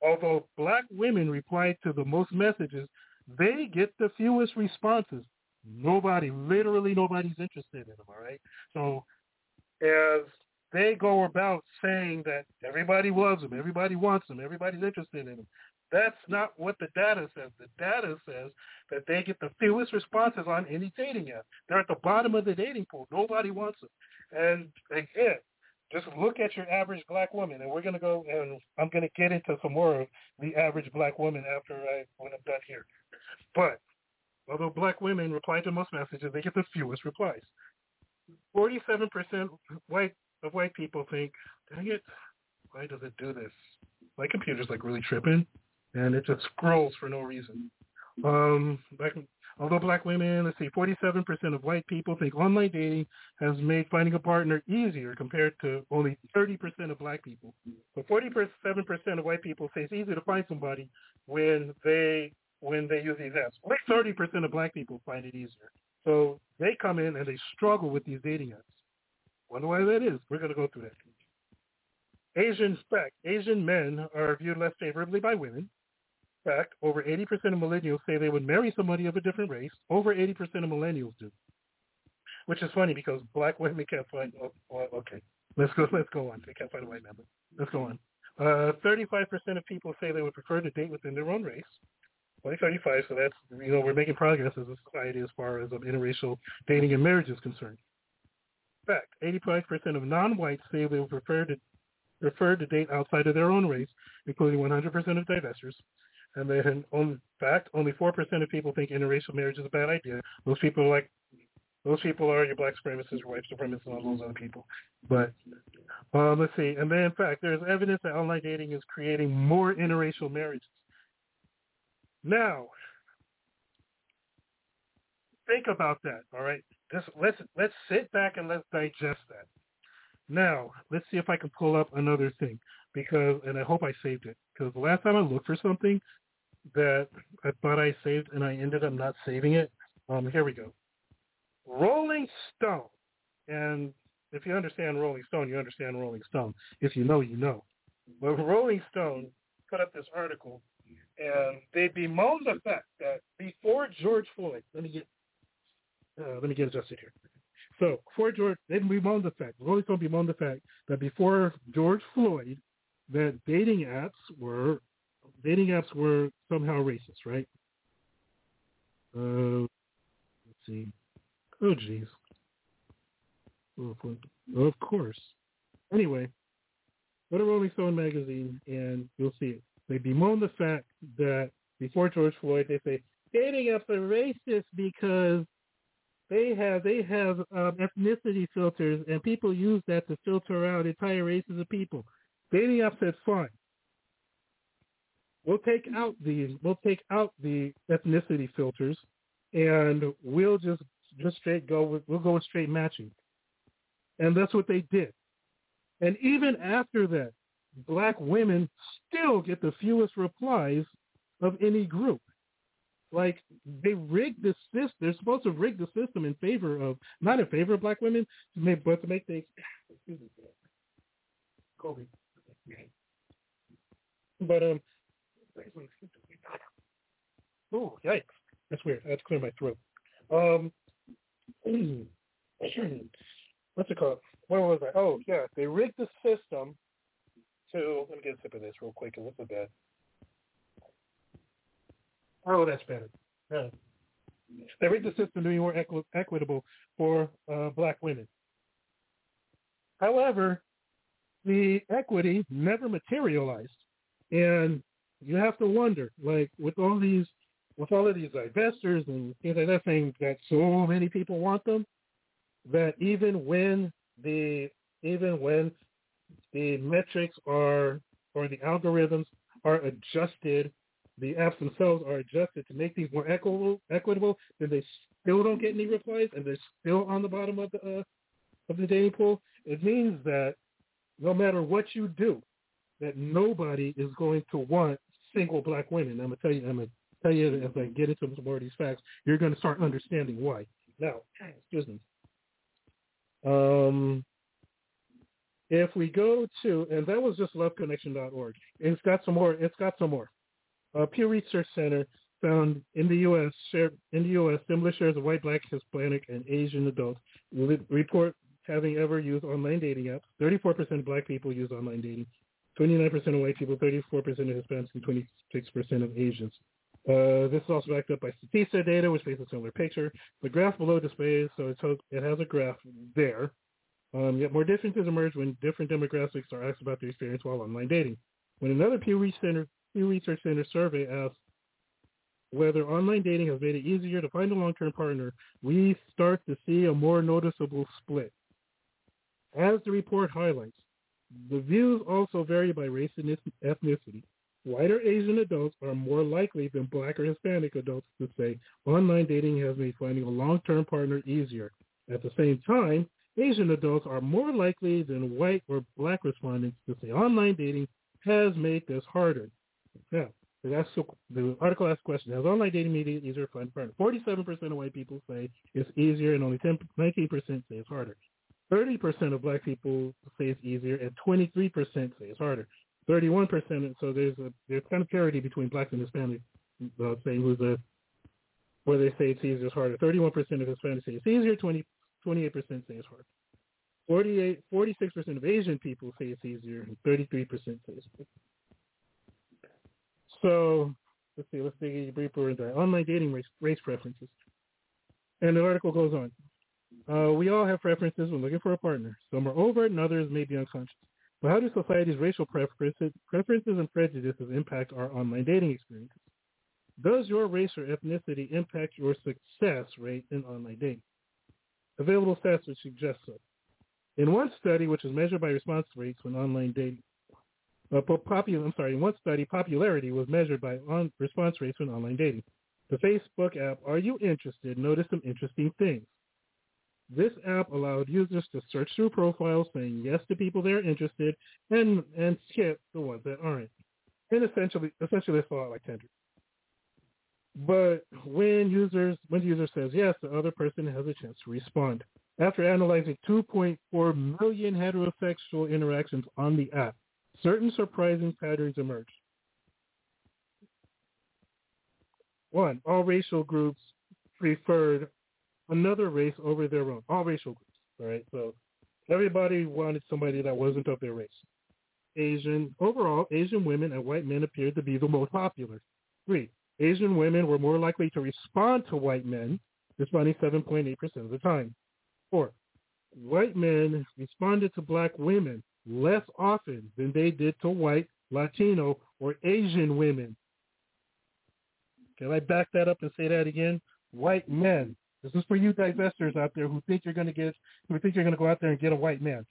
although black women reply to the most messages, they get the fewest responses. Nobody, literally nobody's interested in them, all right? So as they go about saying that everybody loves them, everybody wants them, everybody's interested in them, that's not what the data says. The data says that they get the fewest responses on any dating app. They're at the bottom of the dating pool. Nobody wants them. And again, just look at your average black woman, and we're going to go and I'm going to get into some more of the average black woman after I when I'm done here. But although black women reply to most messages, they get the fewest replies. Forty-seven percent white of white people think, "Dang it, why does it do this?" My computer's like really tripping, and it just scrolls for no reason. Um, black Although black women, let's see, 47% of white people think online dating has made finding a partner easier compared to only 30% of black people. But 47% of white people say it's easier to find somebody when they when they use these apps. Only 30% of black people find it easier. So they come in and they struggle with these dating apps. Wonder why that is. We're going to go through that. Asian spec. Asian men are viewed less favorably by women fact, over 80% of millennials say they would marry somebody of a different race. Over 80% of millennials do. Which is funny because black women can't find. Oh, well, okay, let's go. Let's go on. They can't find a white member. Let's go on. Uh, 35% of people say they would prefer to date within their own race. 2035. So that's you know we're making progress as a society as far as um, interracial dating and marriage is concerned. fact, 85% of non-whites say they would prefer to prefer to date outside of their own race, including 100% of divestors. And then, in fact, only 4% of people think interracial marriage is a bad idea. Most people are like, those people are your black supremacists, your white supremacists, and all those other people. But um, let's see. And then, in fact, there's evidence that online dating is creating more interracial marriages. Now, think about that. All right, Just let's let's sit back and let's digest that. Now, let's see if I can pull up another thing because, and I hope I saved it because the last time I looked for something, that I thought I saved and I ended up not saving it. Um, here we go. Rolling Stone. And if you understand Rolling Stone, you understand Rolling Stone. If you know, you know. But Rolling Stone put up this article and they bemoaned the fact that before George Floyd, let me get uh, let me get adjusted here. So before George, they bemoaned the fact, Rolling Stone bemoaned the fact that before George Floyd, that dating apps were dating apps were somehow racist, right? Uh, let's see. Oh, jeez. Of course. Anyway, go to Rolling Stone magazine and you'll see it. They bemoan the fact that before George Floyd, they say dating apps are racist because they have they have um, ethnicity filters and people use that to filter out entire races of people. Dating apps said fine. We'll take out the we'll take out the ethnicity filters, and we'll just just straight go with, we'll go with straight matching, and that's what they did. And even after that, black women still get the fewest replies of any group. Like they rigged the system. They're supposed to rig the system in favor of not in favor of black women, but to make things Kobe. But um, oh yikes, that's weird. To clear my throat. Um, [CLEARS THROAT] what's it called? Where was I? Oh yeah, they rigged the system to. Let me get a sip of this real quick. Cause this is bad. Oh, that's better. Yeah. They rigged the system to be more equi- equitable for uh, black women. However, the equity never materialized. And you have to wonder, like with all these with all of these investors and things that saying that so many people want them, that even when the even when the metrics are or the algorithms are adjusted, the apps themselves are adjusted to make these more equitable, equitable, then they still don't get any replies and they're still on the bottom of the uh, of the dating pool. It means that no matter what you do, that nobody is going to want single black women. I'm gonna tell you. I'm gonna tell you as I get into some more of these facts, you're to start understanding why. Now, excuse me. Um, if we go to, and that was just loveconnection.org. It's got some more. It's got some more. Uh, Pew Research Center found in the U.S. In the U.S. similar shares of white, black, Hispanic, and Asian adults report having ever used online dating apps. 34% of black people use online dating. 29% of white people, 34% of Hispanics, and 26% of Asians. Uh, this is also backed up by Statista data, which paints a similar picture. The graph below displays, so it, has a graph there. Um, yet more differences emerge when different demographics are asked about their experience while online dating. When another Pew Research Center, Pew Research Center survey asks whether online dating has made it easier to find a long-term partner, we start to see a more noticeable split. As the report highlights, the views also vary by race and ethnicity. White or Asian adults are more likely than black or Hispanic adults to say online dating has made finding a long-term partner easier. At the same time, Asian adults are more likely than white or black respondents to say online dating has made this harder. Now, that's the, article asks question, has online dating made it easier to find a partner? 47% of white people say it's easier and only 10, 19% say it's harder. 30% of black people say it's easier and 23% say it's harder. 31%, so there's a there's kind of parity between blacks and Hispanics, uh, saying who's a, where they say it's easier, it's harder. 31% of Hispanics say it's easier, 20, 28% say it's harder. 48, 46% of Asian people say it's easier, and 33% say it's harder. So let's see, let's dig a deeper into that. Online dating race, race preferences. And the article goes on. Uh, we all have preferences when looking for a partner. Some are overt and others may be unconscious. But how do society's racial preferences, preferences and prejudices impact our online dating experiences? Does your race or ethnicity impact your success rate in online dating? Available stats would suggest so. In one study, which was measured by response rates when online dating, uh, popular, I'm sorry, in one study, popularity was measured by on response rates when online dating. The Facebook app Are You Interested noticed some interesting things. This app allowed users to search through profiles saying yes to people they're interested and and skip the ones that aren't. And essentially essentially it's a lot like Tinder. But when users when the user says yes, the other person has a chance to respond. After analyzing 2.4 million heterosexual interactions on the app, certain surprising patterns emerged. One, all racial groups preferred another race over their own, all racial groups. All right, so everybody wanted somebody that wasn't of their race. Asian, overall, Asian women and white men appeared to be the most popular. Three, Asian women were more likely to respond to white men, responding 7.8% of the time. Four, white men responded to black women less often than they did to white, Latino, or Asian women. Can I back that up and say that again? White men this is for you divestors out there who think you're going to get, who think you're going to go out there and get a white man.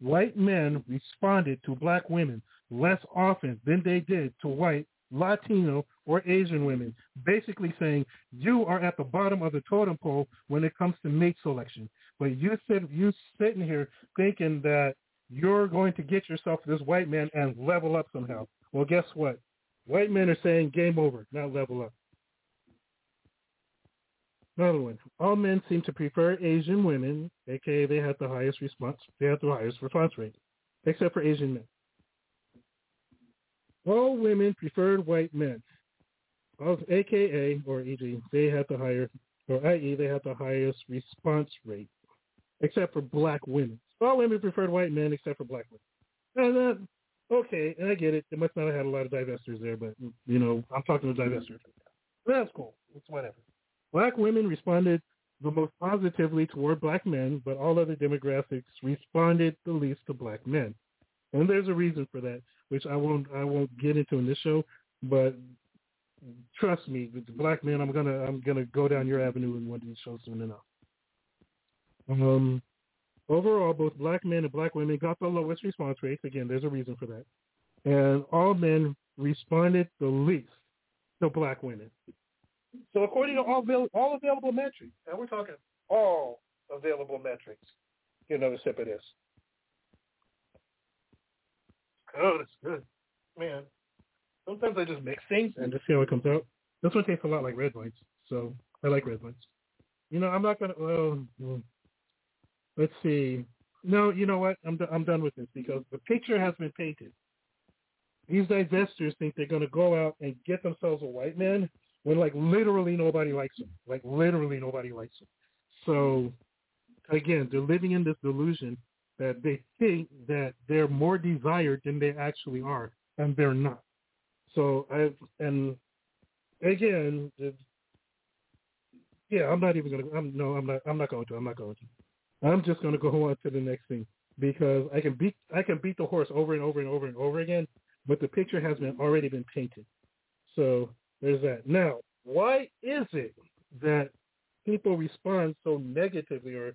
White men responded to black women less often than they did to white, Latino, or Asian women, basically saying you are at the bottom of the totem pole when it comes to mate selection. But you sit, you sitting here thinking that you're going to get yourself this white man and level up somehow. Well, guess what? White men are saying game over, not level up. Another one. All men seem to prefer Asian women, aka they have the highest response. They have the highest response rate. except for Asian men. All women preferred white men, aka or e.g. they have the higher, or i.e. they have the highest response rate, except for black women. All women preferred white men except for black women. And then, okay, and I get it. They must not have had a lot of divestors there, but you know, I'm talking to divestors. That's cool. It's whatever. Black women responded the most positively toward black men, but all other demographics responded the least to black men. And there's a reason for that, which I won't I won't get into in this show, but trust me, black men, I'm gonna I'm gonna go down your avenue in one of these shows soon enough. Um, overall, both black men and black women got the lowest response rates. Again, there's a reason for that, and all men responded the least to black women. So according to all all available metrics, and we're talking all available metrics, get another sip of this. Oh, that's good, man. Sometimes I just mix things and just see how it comes out. This one tastes a lot like red wines, so I like red wines. You know, I'm not gonna. Well, well, let's see. No, you know what? I'm do- I'm done with this because the picture has been painted. These divestors think they're gonna go out and get themselves a white man when like literally nobody likes them. Like literally nobody likes them. So again, they're living in this delusion that they think that they're more desired than they actually are, and they're not. So I and again, yeah, I'm not even gonna. I'm no, I'm not. I'm not going to. I'm not going to. I'm just gonna go [LAUGHS] on to the next thing because I can beat I can beat the horse over and over and over and over again, but the picture has been already been painted. So there's that. Now, why is it that people respond so negatively, or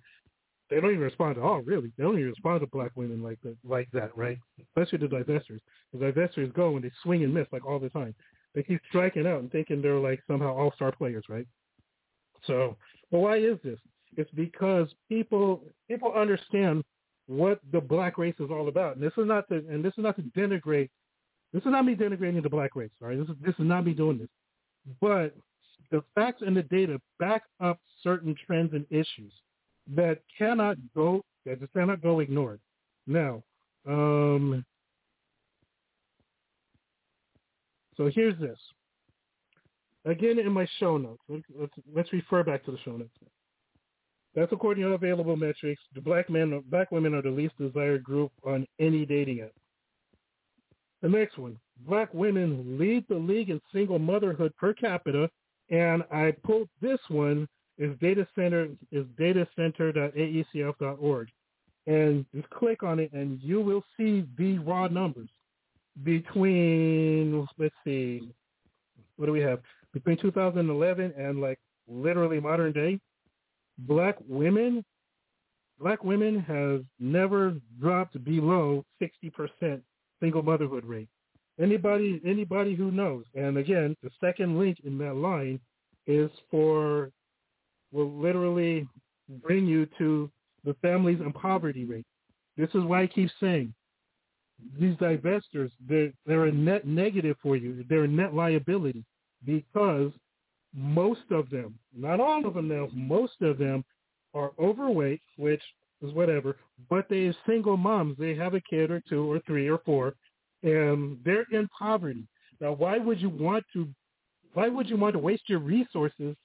they don't even respond at all? Really, they don't even respond to black women like that, like that, right? Especially the divestors. The divestors go and they swing and miss like all the time. They keep striking out and thinking they're like somehow all-star players, right? So, but why is this? It's because people people understand what the black race is all about, and this is not to and this is not to denigrate. This is not me denigrating the black race. All right, this is this is not me doing this, but the facts and the data back up certain trends and issues that cannot go that just cannot go ignored. Now, um, so here's this. Again, in my show notes, let's, let's refer back to the show notes. That's according to available metrics. The black men, black women are the least desired group on any dating app. The next one, black women lead the league in single motherhood per capita, and I pulled this one is data center is datacenter.aecf.org, and just click on it, and you will see the raw numbers between let's see, what do we have? Between 2011 and like literally modern day black women black women have never dropped below 60% single motherhood rate. Anybody anybody who knows. And again, the second link in that line is for will literally bring you to the families and poverty rate. This is why I keep saying these divestors, they're, they're a net negative for you. They're a net liability because most of them, not all of them now, most of them are overweight, which whatever, but they are single moms. They have a kid or two or three or four, and they're in poverty. Now, why would you want to? Why would you want to waste your resources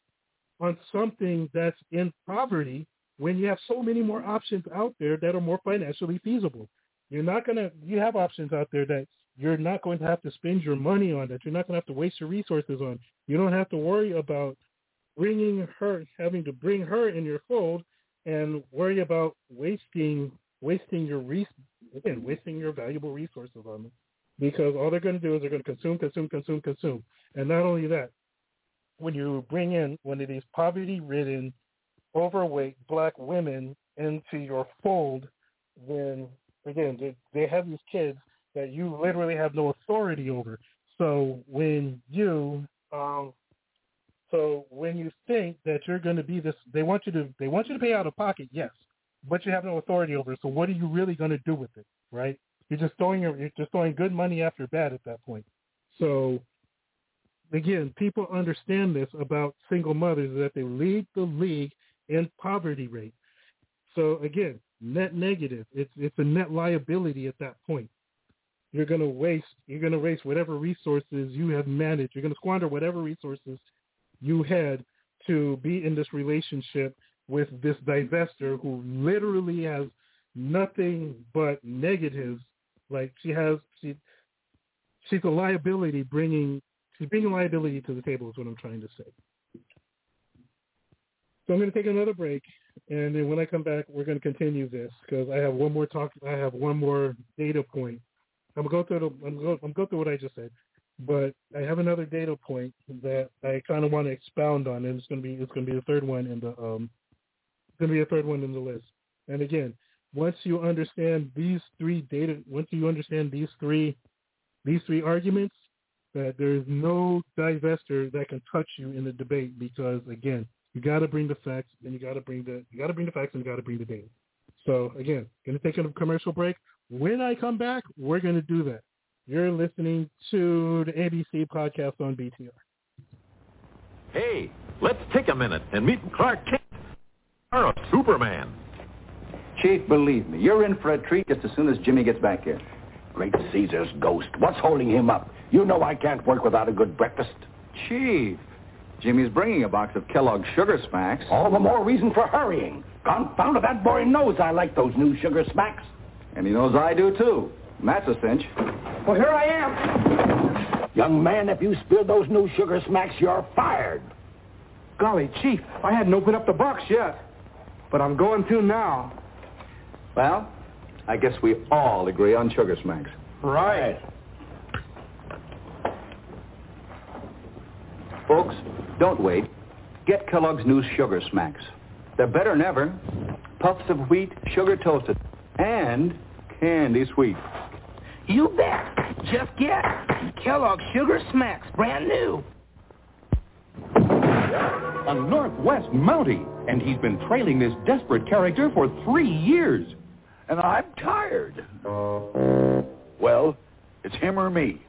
on something that's in poverty when you have so many more options out there that are more financially feasible? You're not gonna. You have options out there that you're not going to have to spend your money on. That you're not going to have to waste your resources on. You don't have to worry about bringing her, having to bring her in your fold, and worry about wasting wasting your res- again wasting your valuable resources on them. Because all they're going to do is they're going to consume, consume, consume, consume. And not only that, when you bring in one of these poverty-ridden, overweight black women into your fold, then again they, they have these kids that you literally have no authority over. So when you um, so when you think that you're going to be this, they want you to they want you to pay out of pocket, yes, but you have no authority over it. So what are you really going to do with it, right? You're just throwing your, you're just throwing good money after bad at that point. So again, people understand this about single mothers that they lead the league in poverty rate. So again, net negative. It's it's a net liability at that point. You're going to waste. You're going to waste whatever resources you have managed. You're going to squander whatever resources you had to be in this relationship with this divester who literally has nothing but negatives. Like she has, she she's a liability bringing she's bringing liability to the table is what I'm trying to say. So I'm going to take another break, and then when I come back, we're going to continue this because I have one more talk. I have one more data point. I'm going to go through. The, I'm going. I'm go through what I just said, but I have another data point that I kind of want to expound on, and it's going to be it's going to be the third one in the um, it's going to be a third one in the list. And again, once you understand these three data, once you understand these three these three arguments, that there is no divester that can touch you in the debate because again, you got to bring the facts and you got to bring the you got to bring the facts and you got to bring the data. So again, going to take a commercial break. When I come back, we're going to do that. You're listening to the ABC podcast on BTR. Hey, let's take a minute and meet Clark Kent, or Superman. Chief, believe me, you're in for a treat just as soon as Jimmy gets back here. Great Caesar's ghost. What's holding him up? You know I can't work without a good breakfast. Chief, Jimmy's bringing a box of Kellogg's Sugar Smacks. All the more reason for hurrying. Confound it, that boy knows I like those new Sugar Smacks. And he knows I do, too. And that's a cinch. Well, here I am. Young man, if you spill those new Sugar Smacks, you're fired. Golly, Chief, I hadn't opened up the box yet. But I'm going to now. Well, I guess we all agree on Sugar Smacks. Right. Folks, don't wait. Get Kellogg's new Sugar Smacks. They're better than ever. Puffs of wheat, sugar toasted, and candy sweet. You bet. Just get Kellogg's Sugar Smacks, brand new. A Northwest Mountie, and he's been trailing this desperate character for three years. And I'm tired. Well, it's him or me.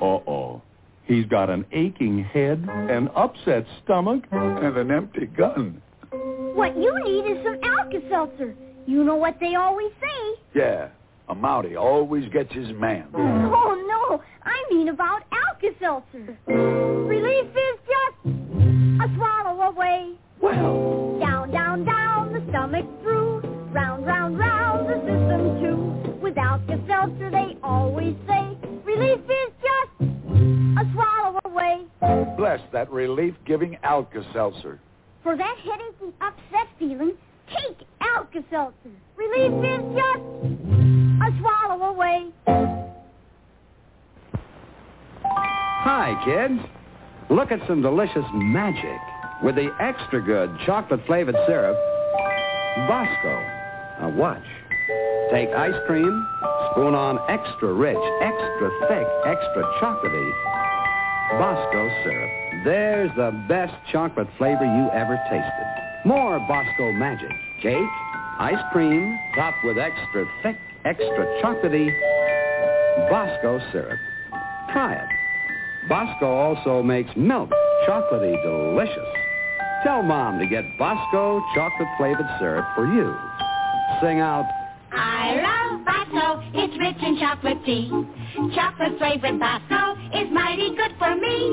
Uh-oh. He's got an aching head, an upset stomach, and an empty gun. What you need is some Alka-Seltzer. You know what they always say. Yeah, a Mountie always gets his man. Oh, no. I mean about Alka-Seltzer. Relief is just a swallow away. Well. Down, down, down, the stomach through. Round, round, round, the system too. With Alka-Seltzer, they always say, relief is just a swallow away. Bless that relief-giving Alka-Seltzer. For that headache and upset feeling, take Alka-Seltzer. Relief is just a swallow away. Hi, kids. Look at some delicious magic with the extra good chocolate flavored syrup, Bosco. Now watch. Take ice cream, spoon on extra rich, extra thick, extra chocolatey Bosco syrup. There's the best chocolate flavor you ever tasted. More Bosco magic. Cake, ice cream, topped with extra thick, extra chocolatey Bosco syrup. Try it. Bosco also makes milk chocolatey delicious. Tell Mom to get Bosco chocolate flavored syrup for you. Sing out, I love Bosco. It's rich in chocolatey. Chocolate flavored Bosco is mighty good for me.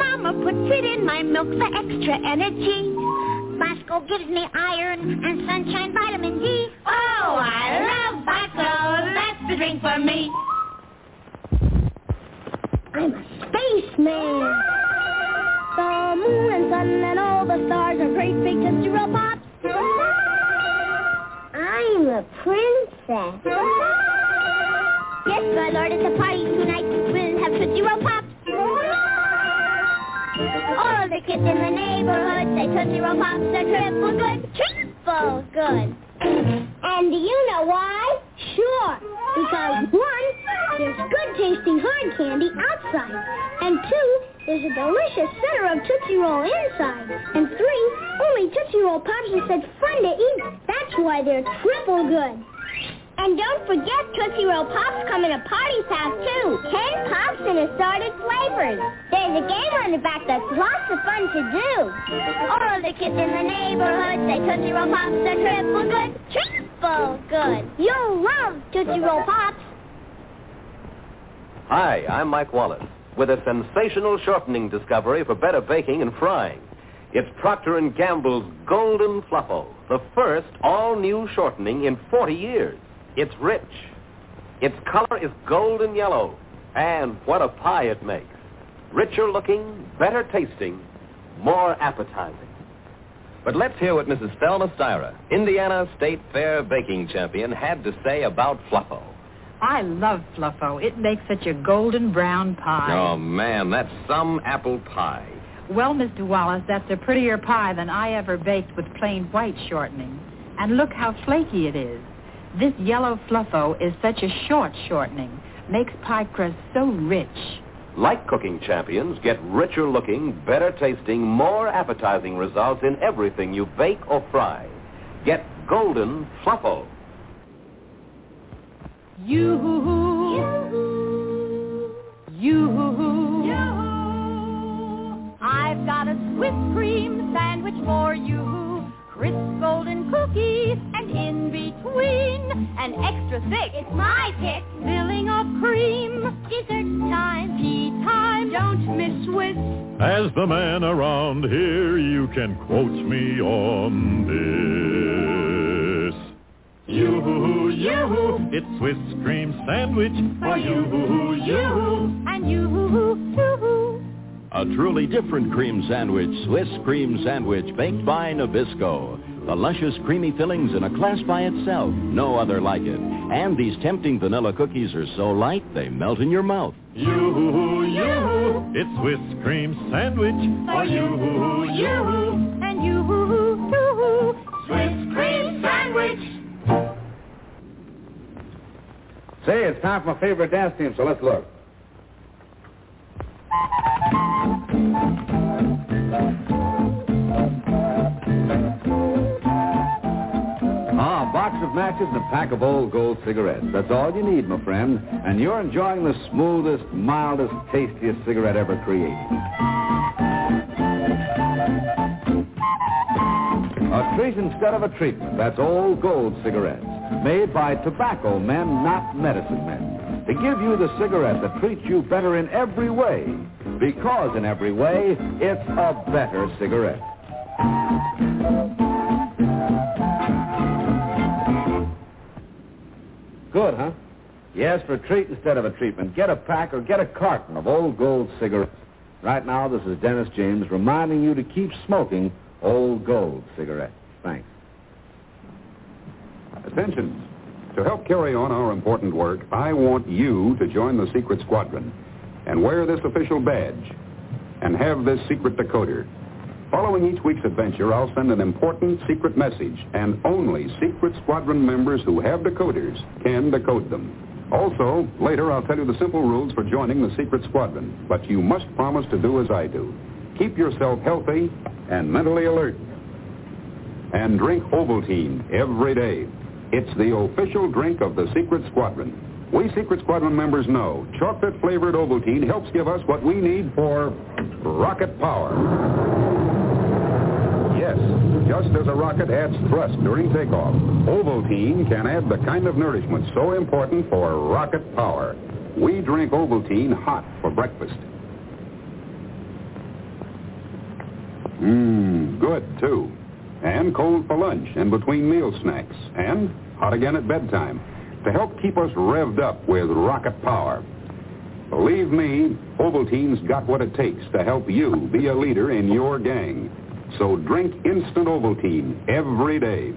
Mama puts it in my milk for extra energy. Bosco gives me iron and sunshine vitamin D. Oh, I love Bosco. That's the drink for me. I'm a spaceman. The moon and sun and all the stars are great big Roll Pops. I'm a princess. Yes, my lord, it's a party tonight. We'll have Tootsie Roll Pops. All the kids in the neighborhood say Tootsie Roll Pops are triple good. Triple good. And do you know why? Sure. Because one, there's good tasting hard candy outside. And two, there's a delicious center of Tootsie Roll inside. And three, only Tootsie Roll Pops are such fun to eat. That's why they're triple good. And don't forget Tootsie Roll Pops come in a party pack too. Ten pops in assorted flavors. There's a game on the back that's lots of fun to do. All the kids in the neighborhood say Tootsie Roll Pops are triple good, triple good. You'll love Tootsie Roll Pops. Hi, I'm Mike Wallace with a sensational shortening discovery for better baking and frying. It's Procter & Gamble's Golden Fluffo, the first all-new shortening in 40 years. It's rich. Its color is golden yellow. And what a pie it makes. Richer looking, better tasting, more appetizing. But let's hear what Mrs. Thelma Styra, Indiana State Fair baking champion, had to say about Fluffo. I love Fluffo. It makes such a golden brown pie. Oh, man, that's some apple pie. Well, Mr. Wallace, that's a prettier pie than I ever baked with plain white shortening. And look how flaky it is. This yellow Fluffo is such a short shortening. Makes pie crust so rich. Like cooking champions, get richer looking, better tasting, more appetizing results in everything you bake or fry. Get Golden Fluffo. You. Hoo hoo. You. I've got a Swiss cream sandwich for you. Crisp golden cookies and in between an extra thick. It's my pick. Filling of cream. Dessert time. Tea time. Don't miss Swiss. As the man around here, you can quote me on this. You, you, it's Swiss cream sandwich for you, you. And you, too. A truly different cream sandwich, Swiss cream sandwich baked by Nabisco. The luscious creamy fillings in a class by itself, no other like it. And these tempting vanilla cookies are so light they melt in your mouth. You, hoo hoo, you, hoo, it's Swiss cream sandwich for you, you. And you, too. Swiss cream sandwich. Say, it's time for my favorite dance team, so let's look. Ah, a box of matches and a pack of old gold cigarettes. That's all you need, my friend. And you're enjoying the smoothest, mildest, tastiest cigarette ever created. A treat instead of a treatment. That's old gold cigarettes. Made by tobacco men, not medicine men. To give you the cigarette that treats you better in every way. Because in every way, it's a better cigarette. Good, huh? Yes, for a treat instead of a treatment. Get a pack or get a carton of old gold cigarettes. Right now, this is Dennis James reminding you to keep smoking old gold cigarettes. Thanks. Attention. To help carry on our important work, I want you to join the secret squadron and wear this official badge and have this secret decoder. Following each week's adventure, I'll send an important secret message, and only secret squadron members who have decoders can decode them. Also, later I'll tell you the simple rules for joining the secret squadron, but you must promise to do as I do. Keep yourself healthy and mentally alert. And drink Ovaltine every day. It's the official drink of the Secret Squadron. We Secret Squadron members know chocolate-flavored Ovaltine helps give us what we need for rocket power. Yes, just as a rocket adds thrust during takeoff, Ovaltine can add the kind of nourishment so important for rocket power. We drink Ovaltine hot for breakfast. Mmm, good, too. And cold for lunch and between meal snacks. And hot again at bedtime to help keep us revved up with rocket power. Believe me, Ovaltine's got what it takes to help you be a leader in your gang. So drink instant Ovaltine every day.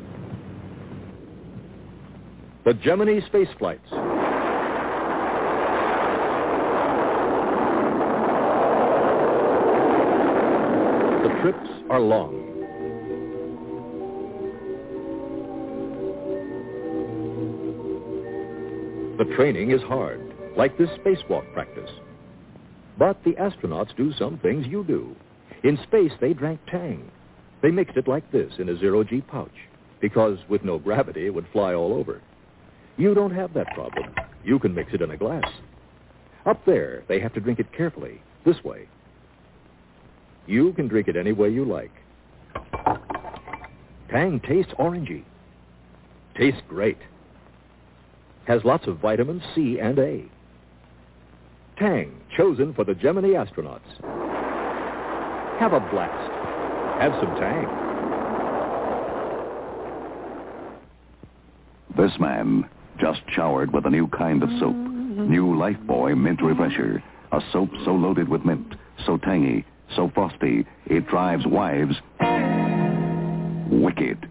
The Gemini space flights. The trips are long. The training is hard, like this spacewalk practice. But the astronauts do some things you do. In space, they drank Tang. They mixed it like this in a zero-G pouch, because with no gravity, it would fly all over. You don't have that problem. You can mix it in a glass. Up there, they have to drink it carefully, this way. You can drink it any way you like. Tang tastes orangey. Tastes great. Has lots of vitamins C and A. Tang, chosen for the Gemini astronauts. Have a blast. Have some Tang. This man just showered with a new kind of soap. New Lifebuoy Mint Refresher. A soap so loaded with mint, so tangy, so frosty, it drives wives wicked.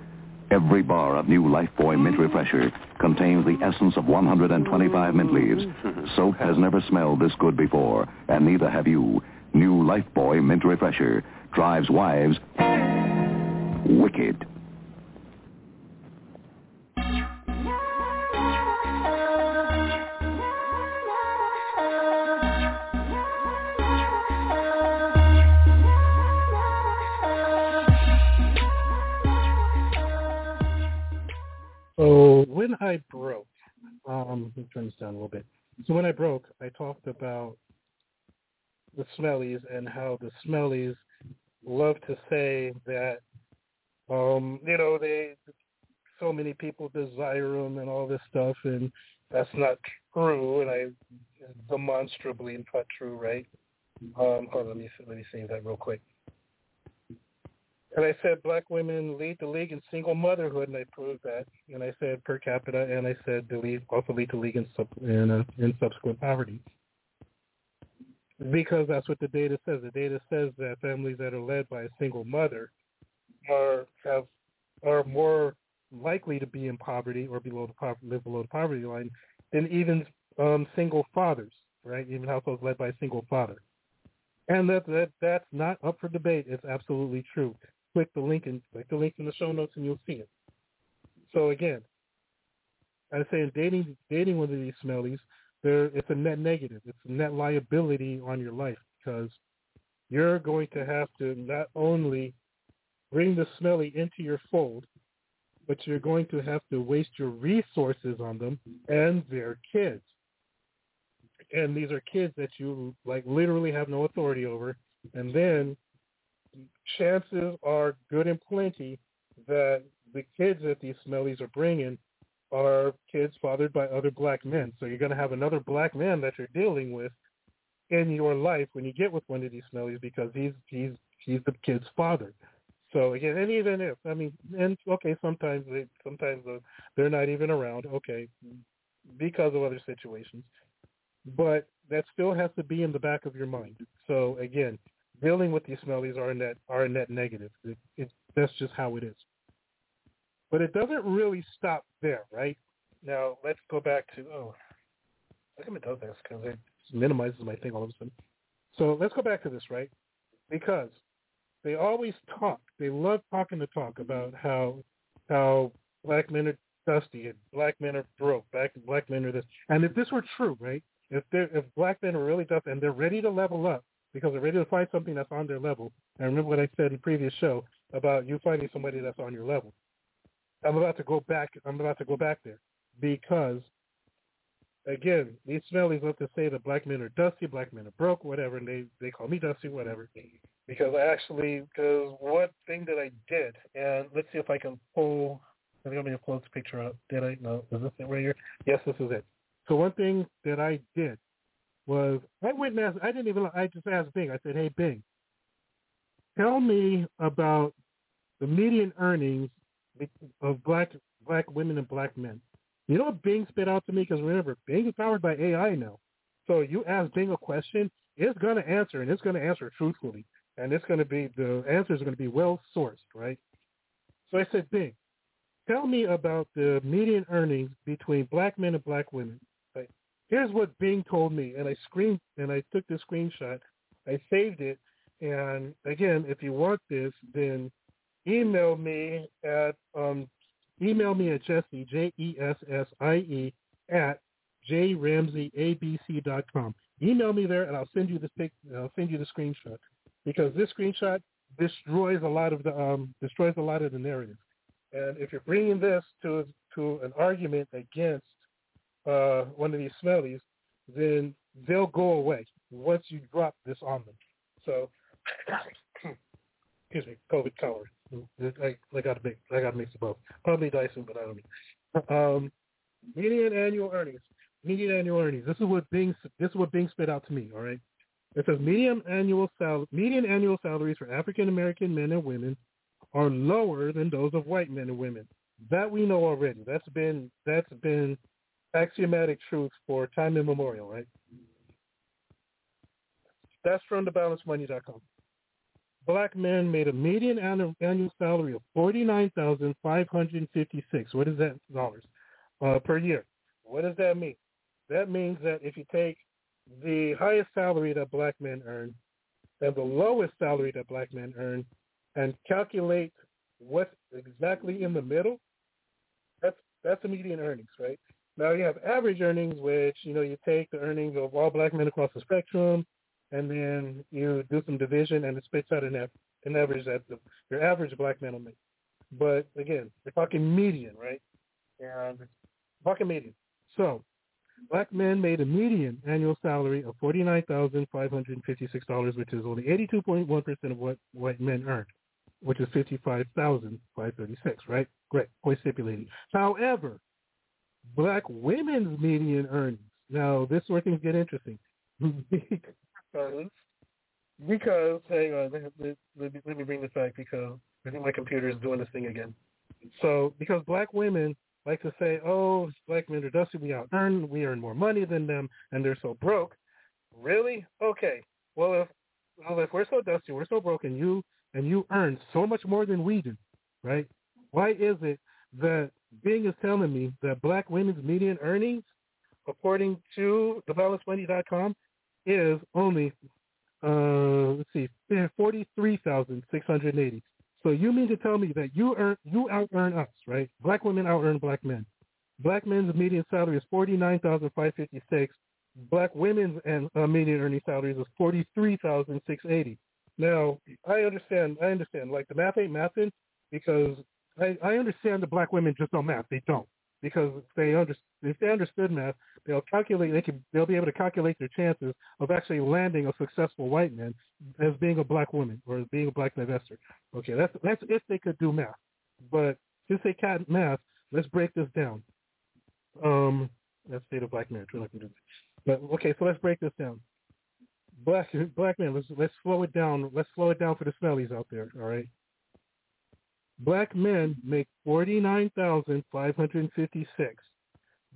Every bar of new Lifebuoy Mint Refresher contains the essence of 125 mint leaves. [LAUGHS] Soap has never smelled this good before, and neither have you. New Lifebuoy Mint Refresher drives wives wicked. So when I broke, um, let me turn this down a little bit. So when I broke, I talked about the smellies and how the smellies love to say that, um, you know, they so many people desire them and all this stuff, and that's not true, and I demonstrably not true, right? Um, hold on, let me let me say that real quick. And I said black women lead the league in single motherhood, and I proved that. And I said per capita, and I said they lead, also lead the league in, sub, in, uh, in subsequent poverty. Because that's what the data says. The data says that families that are led by a single mother are have are more likely to be in poverty or below the poverty, live below the poverty line than even um, single fathers, right? Even households led by a single father. And that, that that's not up for debate. It's absolutely true click the link and click the link in the show notes and you'll see it. So again, I say in dating dating one of these smellies, there it's a net negative. It's a net liability on your life because you're going to have to not only bring the smelly into your fold, but you're going to have to waste your resources on them and their kids. And these are kids that you like literally have no authority over. And then chances are good and plenty that the kids that these smellies are bringing are kids fathered by other black men. So you're going to have another black man that you're dealing with in your life when you get with one of these smellies because he's he's he's the kid's father. So again, and even if I mean, and okay, sometimes they sometimes they're not even around. Okay, because of other situations, but that still has to be in the back of your mind. So again, dealing with these smellies are a net are a net negative. It, it, that's just how it is. But it doesn't really stop there, right? Now let's go back to oh, I think it does this because it minimizes my thing all of a sudden. So let's go back to this, right? Because they always talk. They love talking to talk about how how black men are dusty and black men are broke, black black men are this. And if this were true, right? If they if black men are really dusty and they're ready to level up, because they're ready to find something that's on their level. And remember what I said in the previous show about you finding somebody that's on your level. I'm about to go back. I'm about to go back there because, again, these smellies love to say that black men are dusty, black men are broke, whatever, and they they call me dusty, whatever. Because I actually, because one thing that I did, and let's see if I can pull. I think I'm to pull this picture up. Did I? No, is this it right here? Yes, this is it. So one thing that I did was I went and asked, I didn't even, I just asked Bing. I said, hey, Bing, tell me about the median earnings of black black women and black men. You know what Bing spit out to me? Because remember, Bing is powered by AI now. So you ask Bing a question, it's going to answer, and it's going to answer truthfully. And it's going to be, the answers are going to be well sourced, right? So I said, Bing, tell me about the median earnings between black men and black women here's what Bing told me, and I screen and I took the screenshot. I saved it, and again, if you want this, then email me at um, email me at Jessie J E S S I E at jramseyabc.com. Email me there, and I'll send you the pic. I'll send you the screenshot because this screenshot destroys a lot of the um, destroys a lot of the narrative. And if you're bringing this to to an argument against uh, one of these smellies, then they'll go away once you drop this on them. So [COUGHS] excuse me, COVID color. I, I got to mix. I got to mix the both. Probably Dyson, but I don't know. Um, median annual earnings. Median annual earnings. This is what Bing. This is what Bing spit out to me. All right. It says median annual sal- median annual salaries for African American men and women are lower than those of white men and women. That we know already. That's been that's been axiomatic truth for time immemorial, right? That's from thebalancemoney.com. Black men made a median annual, salary of forty-nine thousand five hundred fifty-six. What is that dollars uh, per year? What does that mean? That means that if you take the highest salary that black men earn and the lowest salary that black men earn and calculate what's exactly in the middle, that's that's the median earnings, right? Now you have average earnings, which you know you take the earnings of all black men across the spectrum, and then you do some division, and it spits out an, an average that the, your average black man will make. But again, we're talking median, right? And talking median. So black men made a median annual salary of forty-nine thousand five hundred and fifty-six dollars, which is only eighty-two point one percent of what white men earned, which is fifty-five thousand five thirty-six. Right? Great. Point stipulated. However, black women's median earnings. Now, this is where things get interesting. [LAUGHS] because, because, hang on, let, me, let me bring this back because I think my computer is doing this thing again. So, because black women like to say, oh, black men are dusty, we out earn, we earn more money than them, and they're so broke. Really? Okay. Well, if well, if we're so dusty, we're so broke, and you and you earn so much more than we do, right? Why is it that Bing is telling me that black women's median earnings, according to thebalancemoney.com, is only uh, let's see, forty three thousand six hundred eighty. So you mean to tell me that you earn you out earn us, right? Black women out earn black men. Black men's median salary is forty nine thousand five fifty six. Black women's and uh, median earning salaries is forty three thousand six eighty. Now I understand. I understand. Like the math ain't mathing because I, I understand the black women just don't math. They don't because if they under, if they understood math, they'll calculate. They can they'll be able to calculate their chances of actually landing a successful white man as being a black woman or as being a black investor. Okay, that's that's if they could do math. But since they can't math, let's break this down. Um, let's say the black marriage. We're not gonna do that. But okay, so let's break this down. Black black man, let's let's slow it down. Let's slow it down for the smellies out there. All right Black men make forty-nine thousand five hundred fifty-six.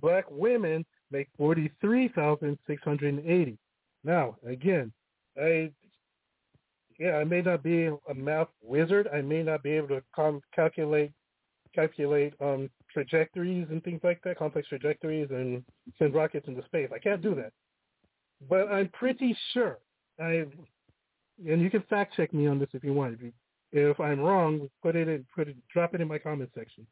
Black women make forty-three thousand six hundred eighty. Now, again, I yeah, I may not be a math wizard. I may not be able to com- calculate calculate um, trajectories and things like that, complex trajectories, and send rockets into space. I can't do that, but I'm pretty sure I. And you can fact check me on this if you want. If you if I'm wrong, put it in, put it, drop it in my comment section.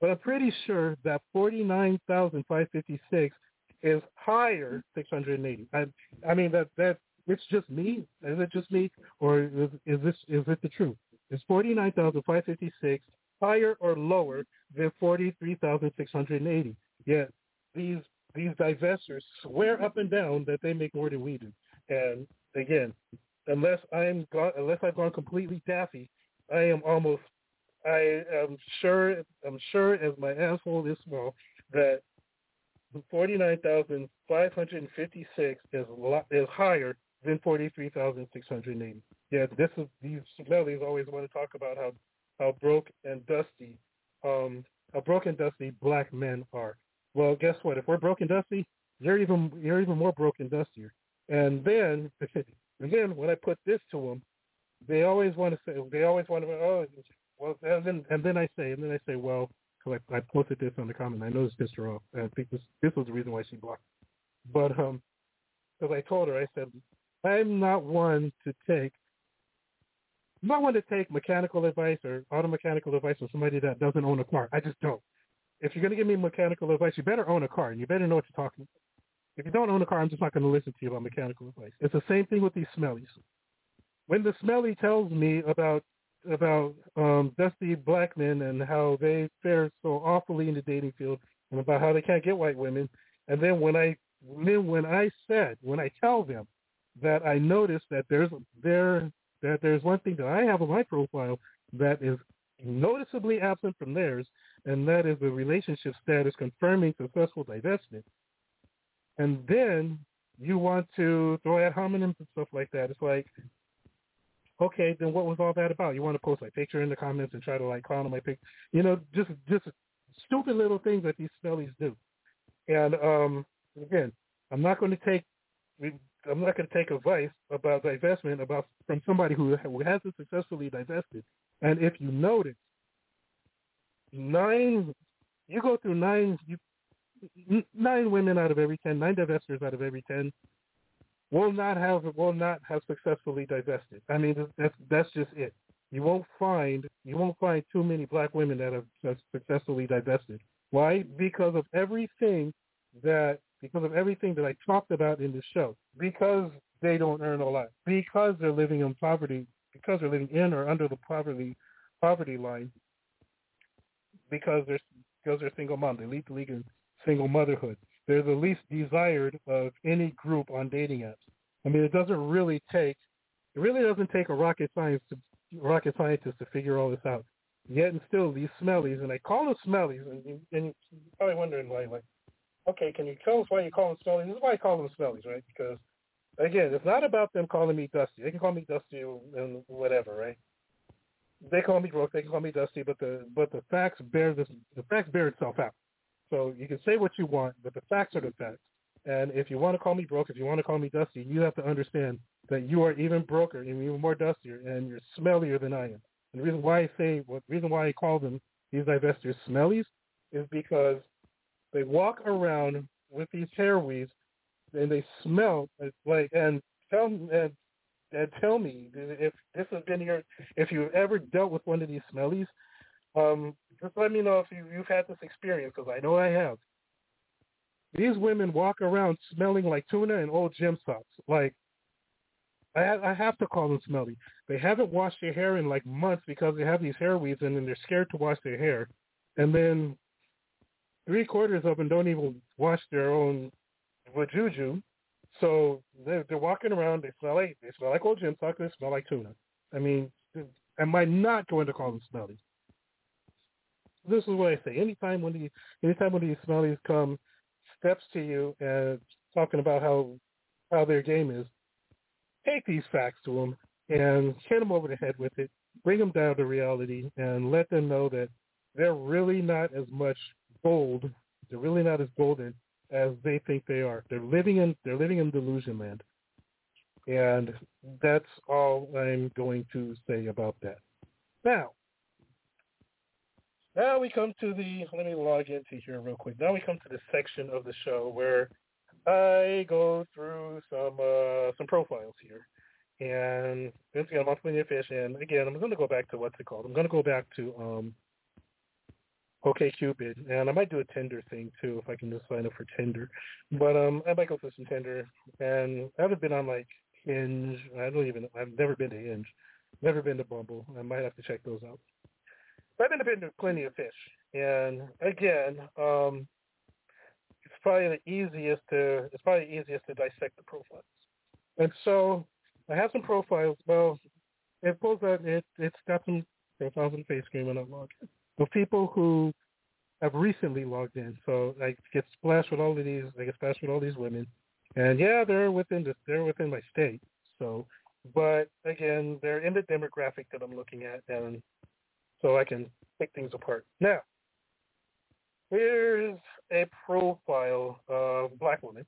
But I'm pretty sure that 49,556 is higher 680. I, I mean that that it's just me. Is it just me, or is, is this is it the truth? Is 49,556 higher or lower than 43,680? Yet these these divestors swear up and down that they make more than we do. And again, unless I'm gone, unless I've gone completely daffy, I am almost I am sure I'm sure as my asshole is small that forty nine thousand five hundred and fifty six is lot, is higher than forty three thousand six hundred eighty. Yeah, this is these smellies always want to talk about how how broke and dusty um how broke and dusty black men are. Well, guess what? If we're broken dusty, you're even you're even more broken dustier. And then [LAUGHS] Again, when I put this to them, they always want to say, they always want to, oh, well, and then and then I say, and then I say, well, because I, I posted this on the comment, I know this pissed her off. I think this this was the reason why she blocked. But um, because I told her, I said, I'm not one to take, I'm not one to take mechanical advice or auto mechanical advice from somebody that doesn't own a car. I just don't. If you're going to give me mechanical advice, you better own a car and you better know what you're talking about. If you don't own a car, I'm just not going to listen to you about mechanical advice. It's the same thing with these smellies. When the smelly tells me about about um, dusty black men and how they fare so awfully in the dating field and about how they can't get white women, and then when I then when I said when I tell them that I noticed that there's there that there's one thing that I have on my profile that is noticeably absent from theirs, and that is the relationship status confirming successful divestment. And then you want to throw out homonyms and stuff like that. It's like, okay, then what was all that about? You want to post my picture in the comments and try to like clown on my picture, you know, just just stupid little things that these smellies do. And um, again, I'm not going to take I'm not going to take advice about divestment about from somebody who who hasn't successfully divested. And if you notice, nine you go through nine you nine women out of every ten, nine divestors out of every ten will not have will not have successfully divested. I mean that's that's just it. You won't find you won't find too many black women that have successfully divested. Why? Because of everything that because of everything that I talked about in the show. Because they don't earn a lot. Because they're living in poverty. Because they're living in or under the poverty poverty line. Because they're because they're single mom. They lead the league in single motherhood. They're the least desired of any group on dating apps. I mean, it doesn't really take it really doesn't take a rocket science to rocket scientist to figure all this out. Yet and still, these smellies, and I call them smellies, and, and you're probably wondering why, like, okay, can you tell us why you call them smellies? This is why I call them smellies, right? Because again, it's not about them calling me Dusty. They can call me Dusty and whatever, right? They call me broke. They can call me Dusty, but the but the facts bear this. The facts bear itself out. So you can say what you want, but the facts are the facts. And if you want to call me broke, if you want to call me dusty, you have to understand that you are even broker and even more dustier, and you're smellier than I am. And the reason why I say, what the reason why I call them these divestors smellies, is because they walk around with these hair weaves, and they smell like and tell and and tell me if this has been your if you've ever dealt with one of these smellies. Um, just let me know if you, you've had this experience because I know I have. These women walk around smelling like tuna and old gym socks. Like I, I have to call them smelly. They haven't washed their hair in like months because they have these hair weaves and then they're scared to wash their hair. And then three quarters of them don't even wash their own vajuju. So they're, they're walking around. They smell like they smell like old gym socks. They smell like tuna. I mean, am I not going to call them smelly? This is what I say. Anytime when these anytime when these smellies come, steps to you and talking about how how their game is, take these facts to them and hit them over the head with it. Bring them down to reality and let them know that they're really not as much gold. They're really not as golden as they think they are. They're living in they're living in delusion land. And that's all I'm going to say about that. Now, now we come to the let me log into here real quick. Now we come to the section of the show where I go through some uh, some profiles here. And once again, I'm on Plenty of Fish, and again, I'm going to go back to what's it called? I'm going to go back to um, OK Cupid, and I might do a Tinder thing too if I can just sign up for Tinder. But um, I might go for some Tinder, and I haven't been on like Hinge. I don't even. I've never been to Hinge. Never been to Bumble. I might have to check those out. I've been to Plenty of Fish, and again, um, it's probably the easiest to. It's probably the easiest to dissect the profiles. And so I have some profiles. Well, it pulls out. It it's got some profiles on face screen when I log in of people who have recently logged in. So I get splashed with all of these. I get splashed with all these women, and yeah, they're within the, they're within my state. So, but again, they're in the demographic that I'm looking at, and so I can take things apart. Now, here's a profile of black woman,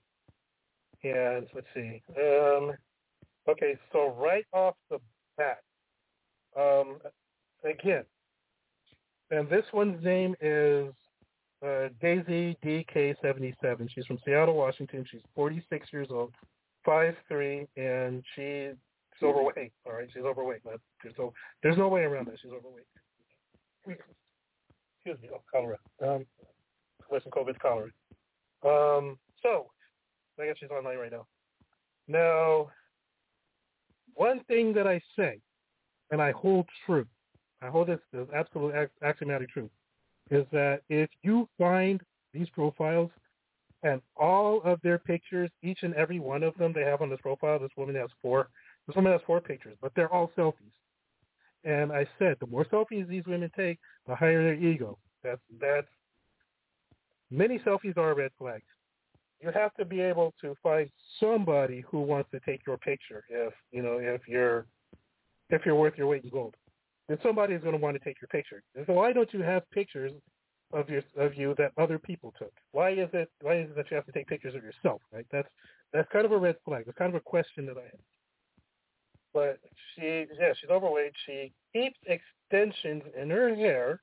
and let's see. Um, okay, so right off the bat, um, again, and this one's name is uh, Daisy DK77. She's from Seattle, Washington. She's 46 years old, 5'3", and she's overweight. All right, she's overweight. So there's no way around that. She's overweight. Excuse me. Oh, cholera. Um, COVID cholera. Um, so I guess she's online right now. Now, one thing that I say, and I hold true, I hold this as absolute axiomatic truth, is that if you find these profiles and all of their pictures, each and every one of them they have on this profile, this woman has four, This woman has four pictures, but they're all selfies. And I said, the more selfies these women take, the higher their ego. That's that's many selfies are red flags. You have to be able to find somebody who wants to take your picture if you know if you're if you're worth your weight in gold. Then somebody is going to want to take your picture. And so why don't you have pictures of your of you that other people took? Why is it why is it that you have to take pictures of yourself? Right? That's that's kind of a red flag. That's kind of a question that I have. But she yeah, she's overweight. She keeps extensions in her hair.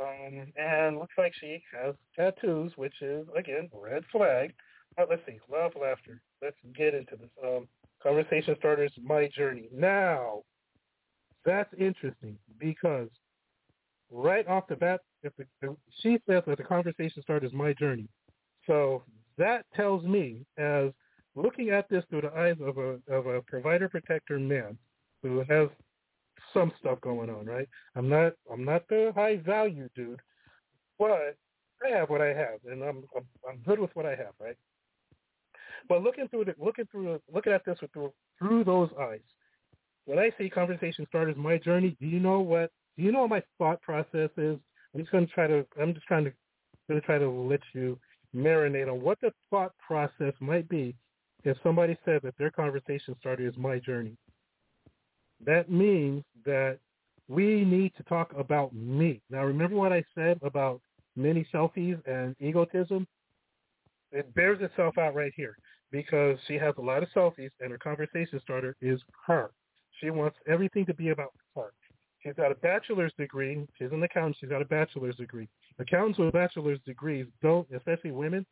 Um, and looks like she has tattoos, which is again red flag. Uh, let's see, love laughter. Let's get into this. Um, conversation starters, my journey. Now, that's interesting because right off the bat, if the, she says that the conversation starters, my journey. So that tells me, as looking at this through the eyes of a of a provider protector man who has some stuff going on, right? I'm not I'm not the high value dude, but I have what I have, and I'm I'm, I'm good with what I have, right? But looking through the looking through looking at this through through those eyes, when I see conversation starters, my journey, do you know what do you know what my thought process is? I'm just gonna try to I'm just trying to gonna try to let you marinate on what the thought process might be if somebody said that their conversation starter is my journey that means that we need to talk about me. Now, remember what I said about many selfies and egotism? It bears itself out right here because she has a lot of selfies and her conversation starter is her. She wants everything to be about her. She's got a bachelor's degree. She's an accountant. She's got a bachelor's degree. Accountants with bachelor's degrees don't, especially women,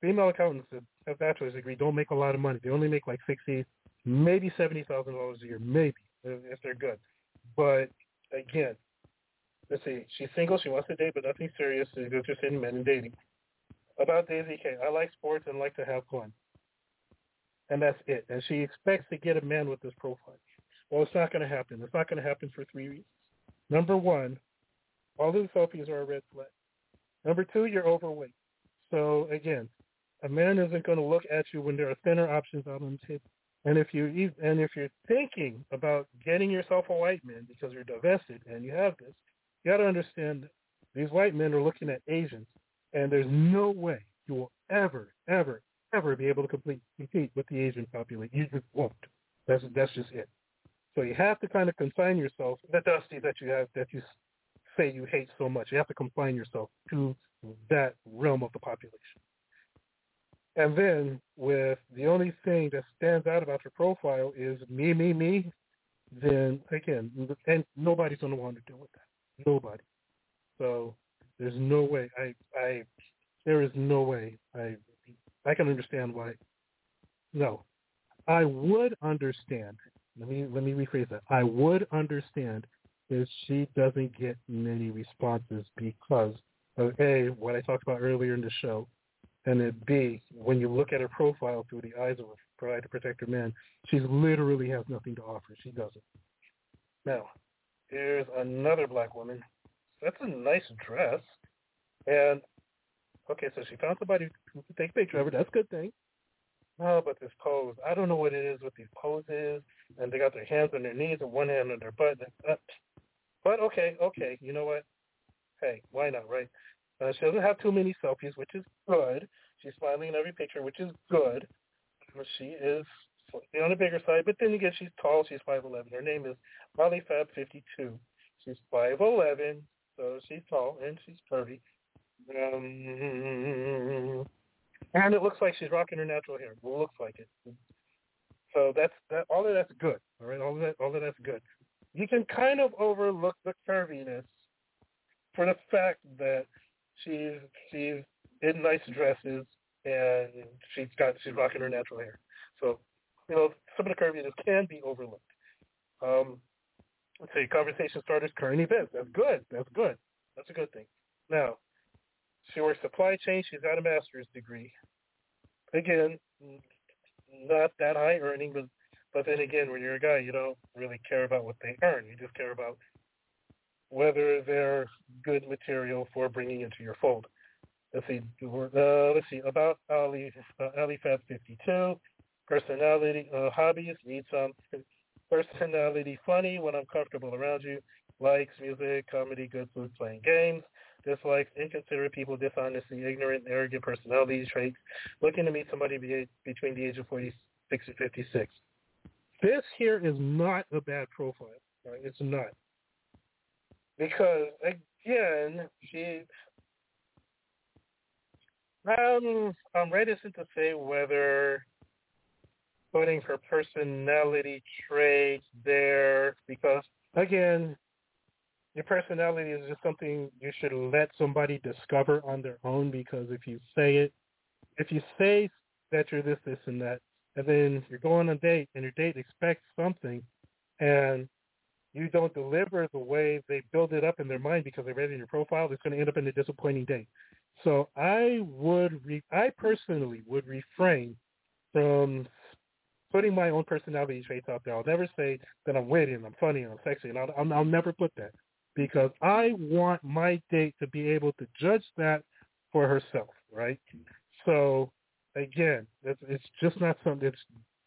female accountants bachelor's degree don't make a lot of money. They only make like sixty, maybe seventy thousand dollars a year, maybe if they're good. But again, let's see. She's single. She wants to date, but nothing serious. She's interested in men and dating. About Daisy K, I like sports and like to have fun. And that's it. And she expects to get a man with this profile. Well, it's not going to happen. It's not going to happen for three reasons. Number one, all of the selfies are a red flag. Number two, you're overweight. So again, a man isn't going to look at you when there are thinner options out on the table. And if you and if you're thinking about getting yourself a white man because you're divested and you have this, you got to understand these white men are looking at Asians, and there's no way you will ever, ever, ever be able to complete, compete with the Asian population. You just won't. That's that's just it. So you have to kind of confine yourself the dusty that you have that you say you hate so much. You have to confine yourself to that realm of the population. And then with the only thing that stands out about your profile is me, me, me, then again, and nobody's going to want to deal with that. Nobody. So there's no way. I, I, there is no way. I, I can understand why. No, I would understand. Let me let me rephrase that. I would understand if she doesn't get many responses because of a what I talked about earlier in the show and it B, when you look at her profile through the eyes of a provider protector man, she literally has nothing to offer. She doesn't. Now, here's another black woman. That's a nice dress. And okay, so she found somebody can take a picture of her. That's a good thing. Oh, but this pose. I don't know what it is with these poses. And they got their hands on their knees and one hand on their butt. But okay, okay. You know what? Hey, why not, right? Uh, she doesn't have too many selfies, which is good. She's smiling in every picture, which is good. She is slightly on the bigger side, but then again, she's tall. She's 5'11". Her name is Molly Fab 52. She's 5'11", so she's tall and she's curvy. Um, and it looks like she's rocking her natural hair. It looks like it. So that's that. All of that's good. All right, all of that, all of that's good. You can kind of overlook the curviness for the fact that she's she's in nice dresses and she's got she's rocking her natural hair. So, you know, some of the curviness can be overlooked. Um, let's say conversation starters, current events. That's good. That's good. That's a good thing. Now, she works supply chain. She's got a master's degree. Again, not that high earning, but but then again, when you're a guy, you don't really care about what they earn. You just care about whether they're good material for bringing into your fold. Let's see. Uh, let's see about Ali uh, Ali Fab 52. Personality, uh, hobbies, read some, Personality funny when I'm comfortable around you. Likes music, comedy, good food, playing games. Dislikes inconsiderate people, dishonesty, ignorant, arrogant personality traits. Looking to meet somebody be- between the age of 46 and 56. This here is not a bad profile. Right? It's not. Because, again, she... Um, I'm reticent to say whether putting her personality traits there because again your personality is just something you should let somebody discover on their own because if you say it if you say that you're this this and that and then you're going on a date and your date expects something and you don't deliver the way they build it up in their mind because they read it in your profile, it's going to end up in a disappointing date. So I would, re- I personally would refrain from putting my own personality traits out there. I'll never say that I'm witty and I'm funny and I'm sexy, and I'll, I'll, I'll never put that because I want my date to be able to judge that for herself, right? So again, it's, it's just not something. It's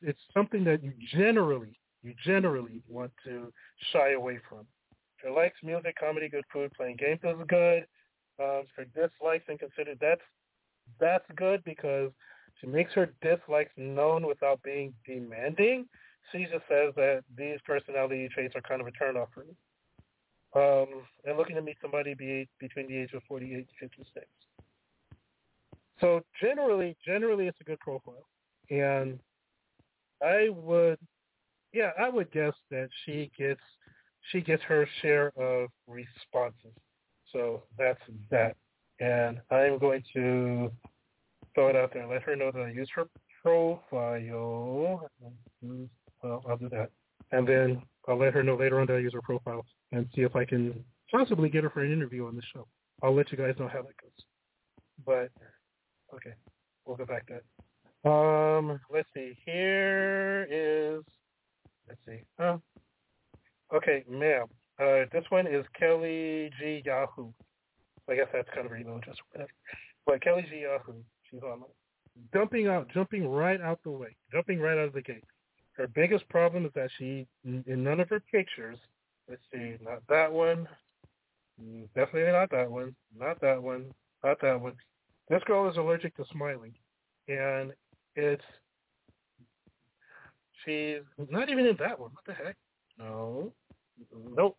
it's something that you generally you generally want to shy away from. If likes music, comedy, good food, playing games is good. Um, her dislikes and considered that's that's good because she makes her dislikes known without being demanding. She just says that these personality traits are kind of a turnoff for me. Um, and looking to meet somebody be, between the age of 48 and 56. So generally, generally it's a good profile. And I would, yeah, I would guess that she gets, she gets her share of responses. So that's that. And I'm going to throw it out there and let her know that I use her profile. Well, I'll do that. And then I'll let her know later on that I use her profile and see if I can possibly get her for an interview on the show. I'll let you guys know how that goes. But okay, we'll go back to that. Um, let's see. Here is let's see. Oh, okay, ma'am. Uh, this one is Kelly G Yahoo. I guess that's kind of her email address whatever. But Kelly G Yahoo, she's on dumping out, jumping right out the way, jumping right out of the gate. Her biggest problem is that she, in none of her pictures, let's see, not that one, definitely not that one, not that one, not that one. This girl is allergic to smiling, and it's she's not even in that one. What the heck? No, nope.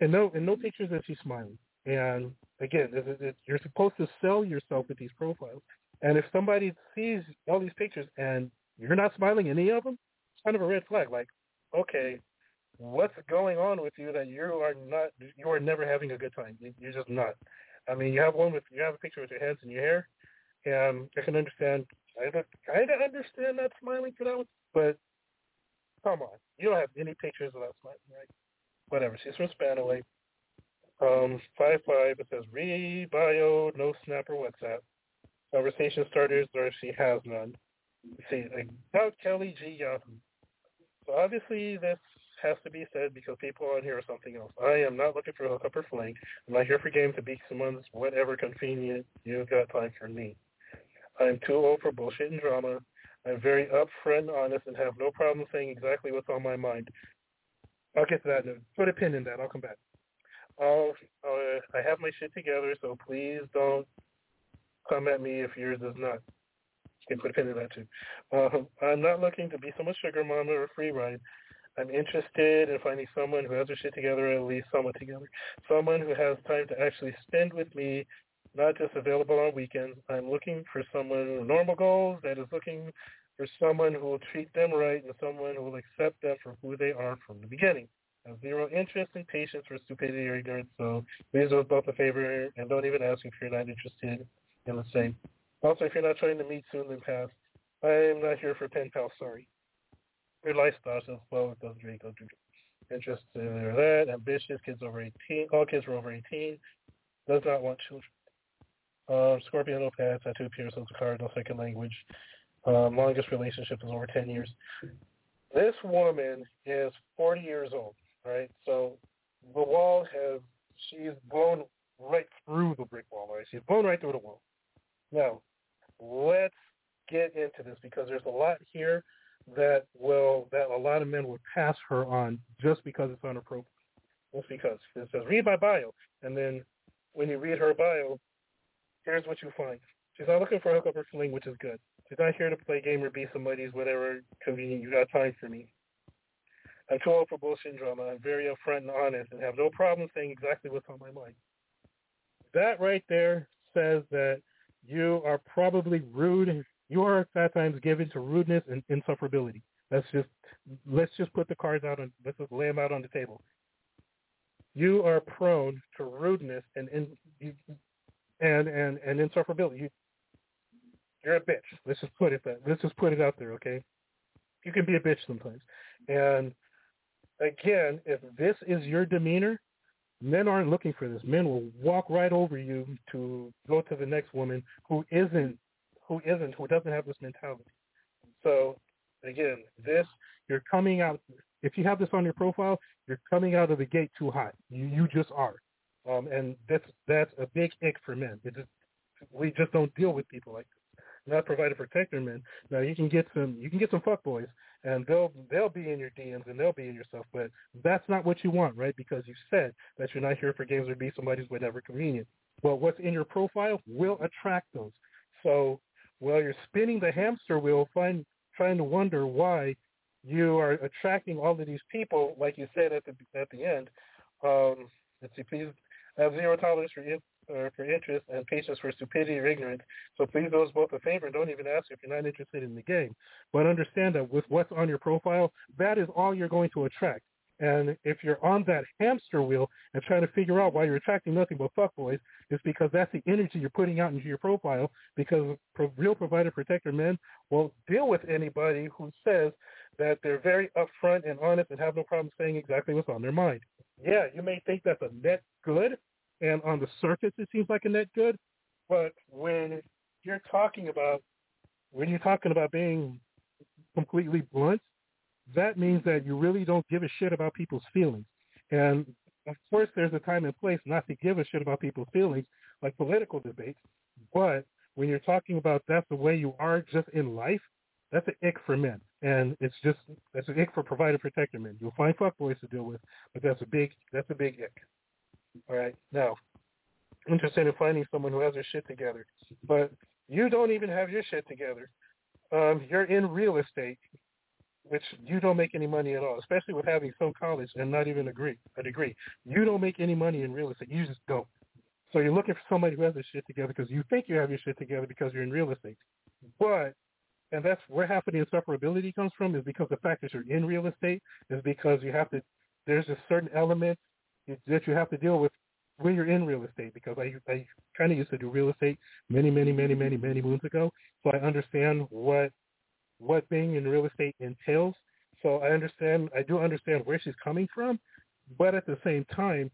And no, and no pictures that she's smiling. And again, it, it, you're supposed to sell yourself with these profiles. And if somebody sees all these pictures and you're not smiling any of them, it's kind of a red flag. Like, okay, what's going on with you that you are not, you are never having a good time. You're just not. I mean, you have one with, you have a picture with your hands and your hair, and I can understand, I kind of understand that smiling for that one, but come on, you don't have any pictures of smiling, right? Whatever. She's from Spanaway. Um, five five. It says re bio, no snap or WhatsApp. Conversation starters, or if she has none. See, about Kelly G Yahoo. So obviously this has to be said because people on here are something else. I am not looking for a hookup or fling. I'm not here for games to be someone's whatever convenient. You've got time for me. I'm too old for bullshit and drama. I'm very upfront honest and have no problem saying exactly what's on my mind. I'll get to that. Put a pin in that. I'll come back. I'll, uh, I have my shit together, so please don't come at me if yours is not. You can put a pin in that too. Uh, I'm not looking to be someone's sugar mama or free ride. I'm interested in finding someone who has their shit together, at least somewhat together. Someone who has time to actually spend with me, not just available on weekends. I'm looking for someone with normal goals that is looking for someone who will treat them right and someone who will accept them for who they are from the beginning. I have zero interest and patience for stupidity or ignorance, so please do both a favor and don't even ask if you're not interested in the same. Also, if you're not trying to meet soon, then pass. I'm not here for pen pals, sorry. Your lifestyle says, well, drink, don't drink. Interested in that, ambitious, kids over 18, all kids are over 18, does not want children. Um, Scorpio, no past, tattoo, pierce, as a card, no second language. Um, longest relationship is over 10 years. This woman is 40 years old, right? So the wall has, she's blown right through the brick wall, right? She's blown right through the wall. Now, let's get into this because there's a lot here that will, that a lot of men would pass her on just because it's profile. Just because it says read my bio, and then when you read her bio, here's what you find. She's not looking for a hookup or fling, which is good. She's not here to play game or be somebody's whatever convenient. You got time for me. I'm too old for bullshit and drama. I'm very upfront and honest and have no problem saying exactly what's on my mind. That right there says that you are probably rude. You are at times given to rudeness and insufferability. Let's just let's just put the cards out on let's just lay them out on the table. You are prone to rudeness and and and and, and insufferability. You, you're a bitch. Let's just put it that. Let's just put it out there, okay? You can be a bitch sometimes, and again, if this is your demeanor, men aren't looking for this. Men will walk right over you to go to the next woman who isn't who isn't who doesn't have this mentality. So again, this you're coming out if you have this on your profile, you're coming out of the gate too hot. You you just are. Um, and that's that's a big ick for men. It just we just don't deal with people like. Not provided protector men. Now you can get some you can get some fuck boys and they'll they'll be in your DMs and they'll be in your stuff, but that's not what you want, right? Because you said that you're not here for games or be somebody's whenever convenient. Well, what's in your profile will attract those. So while you're spinning the hamster wheel, find trying to wonder why you are attracting all of these people, like you said at the at the end. Um, let's see, please have zero tolerance for uh, for interest and patience for stupidity or ignorance. So please do us both a favor and don't even ask if you're not interested in the game. But understand that with what's on your profile, that is all you're going to attract. And if you're on that hamster wheel and trying to figure out why you're attracting nothing but fuckboys, it's because that's the energy you're putting out into your profile. Because real provider protector men won't deal with anybody who says that they're very upfront and honest and have no problem saying exactly what's on their mind. Yeah, you may think that's a net good, and on the surface it seems like a net good, but when you're talking about when you're talking about being completely blunt, that means that you really don't give a shit about people's feelings. And of course, there's a time and place not to give a shit about people's feelings, like political debates. But when you're talking about that's the way you are just in life, that's an ick for men. And it's just that's an ick for provider protector men. You'll find fuckboys to deal with, but that's a big that's a big ick. All right. Now, interested in finding someone who has their shit together, but you don't even have your shit together. Um, you're in real estate, which you don't make any money at all, especially with having some college and not even a degree. A degree. You don't make any money in real estate. You just don't. So you're looking for somebody who has their shit together because you think you have your shit together because you're in real estate. But and that's where half of the insufferability comes from is because the fact that you're in real estate is because you have to there's a certain element that you have to deal with when you're in real estate because I I kind of used to do real estate many many many many many moons ago, so I understand what what being in real estate entails. So I understand I do understand where she's coming from, but at the same time,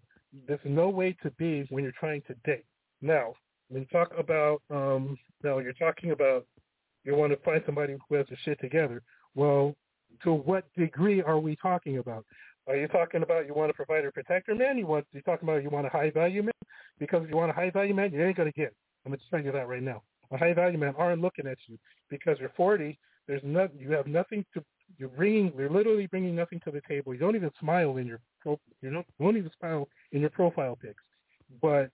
there's no way to be when you're trying to date. Now, when you talk about um now you're talking about you want to find somebody who has their shit together. Well, to what degree are we talking about? Are you talking about you want a provider protector man? You want you talking about you want a high value man? Because if you want a high value man, you ain't gonna get. I'm gonna tell you that right now. A high value man aren't looking at you because you're 40. There's no, you have nothing to. You're bringing. You're literally bringing nothing to the table. You don't even smile in your. You don't, you don't even smile in your profile pics. But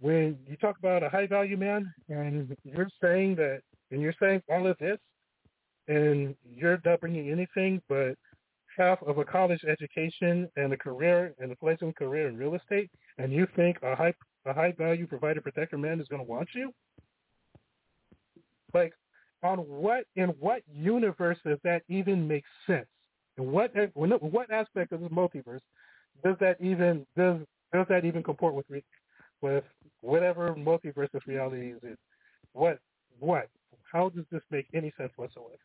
when you talk about a high value man and you're saying that, and you're saying all of this, and you're not bringing anything but half of a college education and a career and a fledgling career in real estate, and you think a high a high value provider protector man is going to want you? Like, on what in what universe does that even make sense? And what eh, what aspect of this multiverse does that even does does that even comport with with whatever multiverse this reality is? What what? How does this make any sense whatsoever?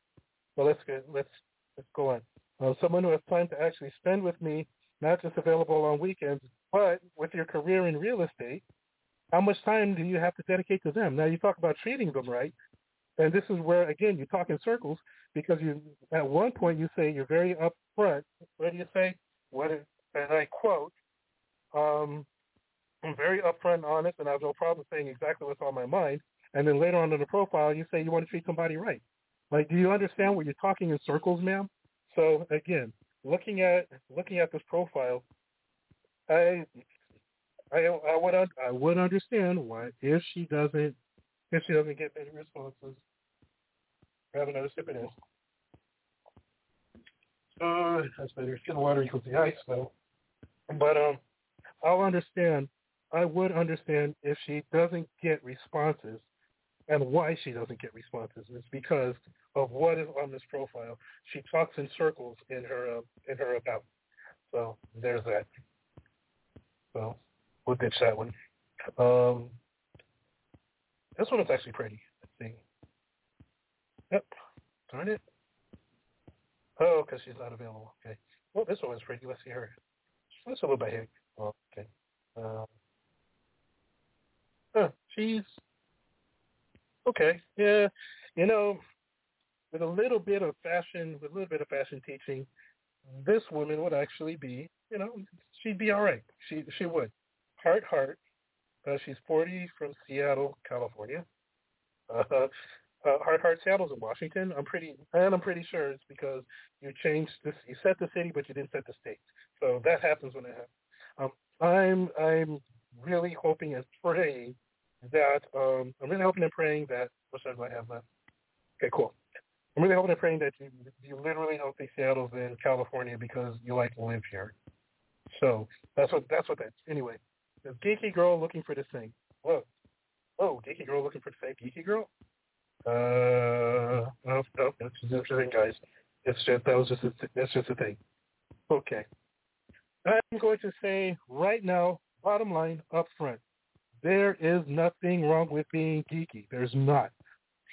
Well, let's get let's let's go on. Uh, someone who has time to actually spend with me, not just available on weekends, but with your career in real estate, how much time do you have to dedicate to them? Now you talk about treating them right, and this is where again you talk in circles because you at one point you say you're very upfront. What do you say? What is, and I quote, um, I'm very upfront and honest, and I have no problem saying exactly what's on my mind. And then later on in the profile, you say you want to treat somebody right. Like, do you understand what you're talking in circles, ma'am? So again, looking at looking at this profile, I I I would I would understand why if she doesn't if she doesn't get any responses. Have another sip of this. Uh, that's better. The water equals the ice, though. But um, I'll understand. I would understand if she doesn't get responses, and why she doesn't get responses is because of what is on this profile. She talks in circles in her uh, in her about. So there's that. So we'll ditch that one. Um, this one is actually pretty. Let's see. Yep. Darn it. Oh, because she's not available. Okay. Well, this one is pretty. Let's see her. Let's a little bit here. Oh, okay. Um, huh, she's okay. Yeah. You know, with a little bit of fashion, with a little bit of fashion teaching, this woman would actually be, you know, she'd be all right. She she would. Heart, heart. Uh, she's 40 from Seattle, California. Uh, uh, Heart Heart Seattle's in Washington. I'm pretty, and I'm pretty sure it's because you changed this. You set the city, but you didn't set the state. So that happens when it happens. Um, I'm I'm really hoping and praying that um, I'm really hoping and praying that. What time do I have left? Okay, cool. I'm really hoping and praying that you you literally don't think Seattle's in California because you like to live here. So that's what that's what that's. Anyway, the geeky girl looking for this thing. Whoa, oh, geeky girl looking for the same geeky girl. Uh, no, no, that's just interesting, guys. It's just that was just a, that's just a thing. Okay, I'm going to say right now, bottom line, up front, there is nothing wrong with being geeky. There's not.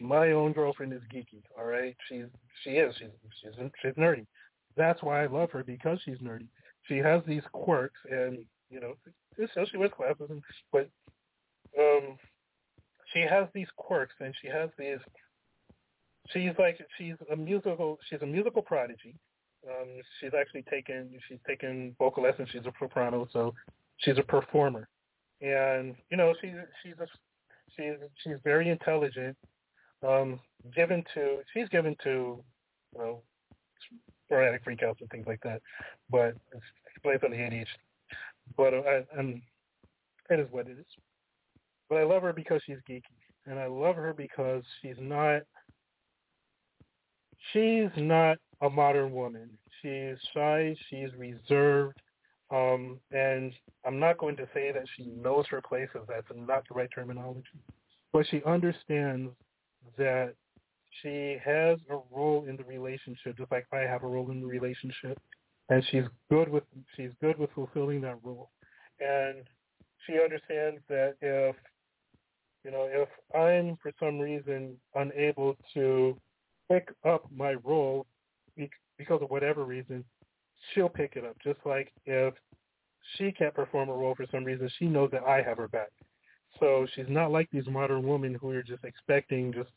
My own girlfriend is geeky. All right, she's she is she's she's she's nerdy. That's why I love her because she's nerdy. She has these quirks, and you know, so she wears glasses, and but um, she has these quirks and she has these she's like she's a musical she's a musical prodigy um she's actually taken she's taken vocal lessons she's a soprano so she's a performer and you know she's she's a she's she's very intelligent um given to she's given to you know sporadic freakouts and things like that but it's on the ADHD but uh, and it is what it is but I love her because she's geeky, and I love her because she's not she's not a modern woman. She's shy, she's reserved, um, and I'm not going to say that she knows her place, if that's not the right terminology, but she understands that she has a role in the relationship, just like I have a role in the relationship, and she's good with she's good with fulfilling that role, and she understands that if you know, if I'm for some reason unable to pick up my role because of whatever reason, she'll pick it up. Just like if she can't perform a role for some reason, she knows that I have her back. So she's not like these modern women who are just expecting just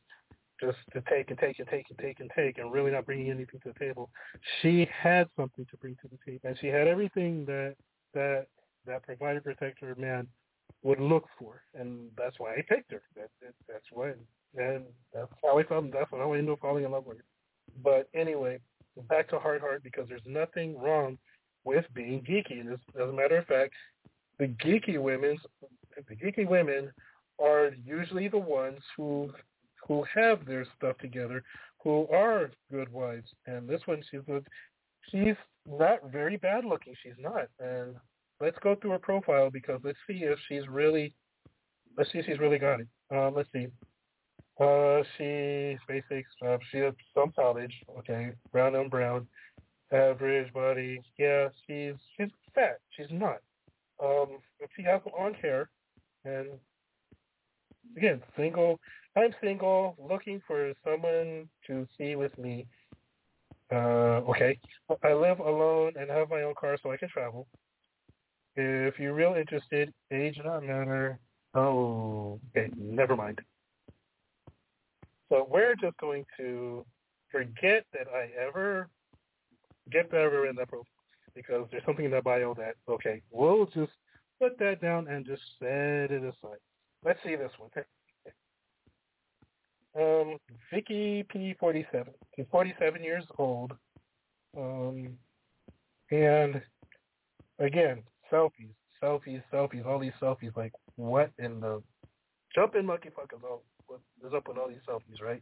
just to take and take and take and take and take and really not bringing anything to the table. She had something to bring to the table, and she had everything that that that provider, protector, man would look for, and that's why I picked her. That, that that's why, and that's how I fell. That's how I ended up falling in love with her. But anyway, back to Heart Heart because there's nothing wrong with being geeky. And as, as a matter of fact, the geeky women, the geeky women, are usually the ones who who have their stuff together, who are good wives. And this one, she's she's not very bad looking. She's not, and let's go through her profile because let's see if she's really let's see if she's really got it. Uh, let's see. Uh, she basics. Uh, she has some college. Okay, brown on brown, average body. Yeah, she's she's fat. She's not. Um, she has long hair, and again, single. I'm single, looking for someone to see with me. Uh, okay, I live alone and have my own car, so I can travel. If you're real interested, age not matter. Oh, okay, never mind. So we're just going to forget that I ever get that ever in that profile because there's something in that bio that okay, we'll just put that down and just set it aside. Let's see this one. [LAUGHS] Um, Vicky P47. She's 47 years old. Um, and again, selfies, selfies, selfies, all these selfies. Like, what in the jumping monkey fuckers? Oh, what is up with all these selfies, right?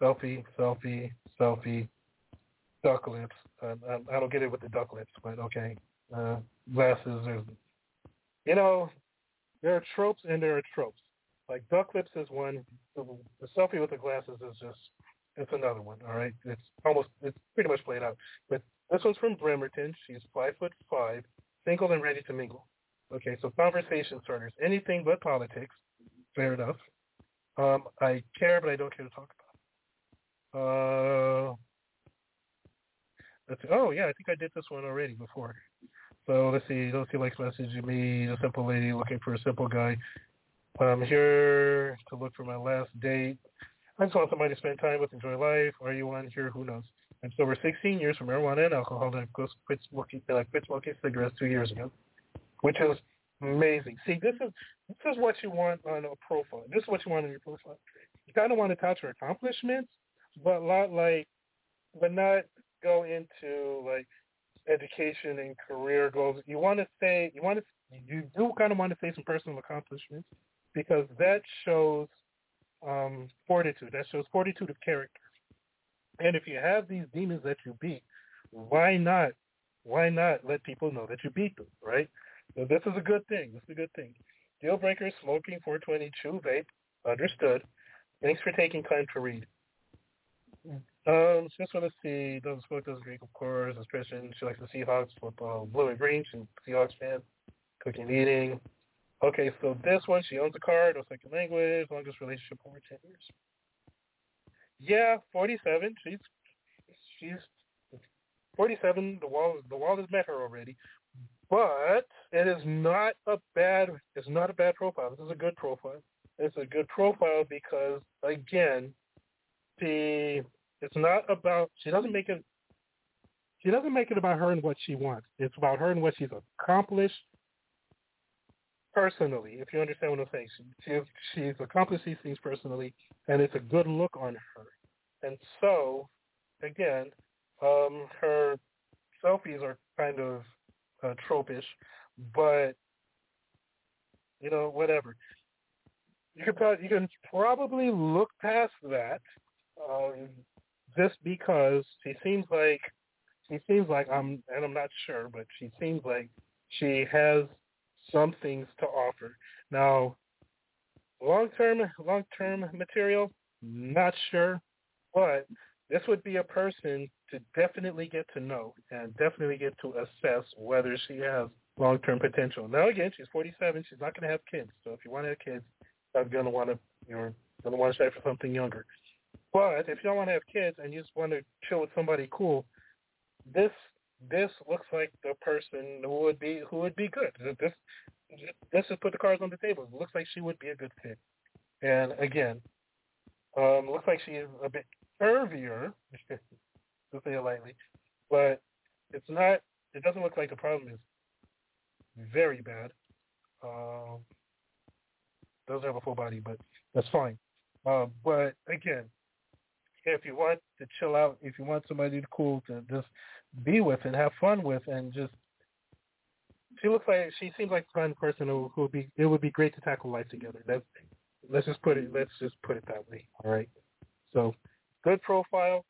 Selfie, selfie, selfie, duck lips. Uh, I, I don't get it with the duck lips, but okay. Uh, glasses, there's, you know, there are tropes and there are tropes. Like duck lips is one. The, the selfie with the glasses is just it's another one. All right, it's almost it's pretty much played out. But this one's from Bremerton. She's five foot five, single and ready to mingle. Okay, so conversation starters, anything but politics. Fair enough. Um, I care, but I don't care to talk about. Uh, let's see. Oh yeah, I think I did this one already before. So let's see. Don't see likes messaging me. A simple lady looking for a simple guy. I'm here to look for my last date. I just want somebody to spend time with, enjoy life. Are you on here? Who knows? I'm sober 16 years from marijuana and alcohol, I quit smoking, I quit smoking cigarettes two years ago, which is amazing. See, this is this is what you want on a profile. This is what you want on your profile. You kind of want to touch your accomplishments, but not like, but not go into like education and career goals. You want to say you want to you do kind of want to say some personal accomplishments because that shows um, fortitude. That shows fortitude of character. And if you have these demons that you beat, why not? Why not let people know that you beat them, right? This is a good thing. This is a good thing. Deal breaker, smoking 422 vape, understood. Thanks for taking time to read. Um, she just want to see, doesn't smoke, doesn't drink, of course. As Christian, she likes the Seahawks, football, blue and green. She's a Seahawks fan. Cooking, eating. Okay, so this one, she owns a car, no second language, longest relationship over 10 years. Yeah, 47. She's she's 47. The wall the wall has met her already, but it is not a bad it's not a bad profile. This is a good profile. It's a good profile because again, the it's not about she doesn't make it she doesn't make it about her and what she wants. It's about her and what she's accomplished personally, if you understand what I'm saying. She, she's accomplished these things personally, and it's a good look on her. And so, again, um, her selfies are kind of uh, tropish, but you know, whatever. You can probably, you can probably look past that, um, just because she seems like she seems like I'm, and I'm not sure, but she seems like she has some things to offer. Now, long-term, long-term material, not sure, but this would be a person to definitely get to know and definitely get to assess whether she has long-term potential. Now, again, she's 47. She's not going to have kids. So if you want to have kids, I'm going to want to, you're going to want to try for something younger. But if you don't want to have kids and you just want to chill with somebody cool, this this looks like the person who would be who would be good. This let's just put the cards on the table. It looks like she would be a good fit. And again, um, looks like she is a bit curvier, [LAUGHS] to say it lightly, but it's not. It doesn't look like the problem is very bad. Um, doesn't have a full body, but that's fine. Uh, but again, if you want to chill out, if you want somebody to cool to just be with and have fun with, and just she looks like she seems like kind of person who, who would be it would be great to tackle life together. That's let's just put it let's just put it that way. All right. So good profile.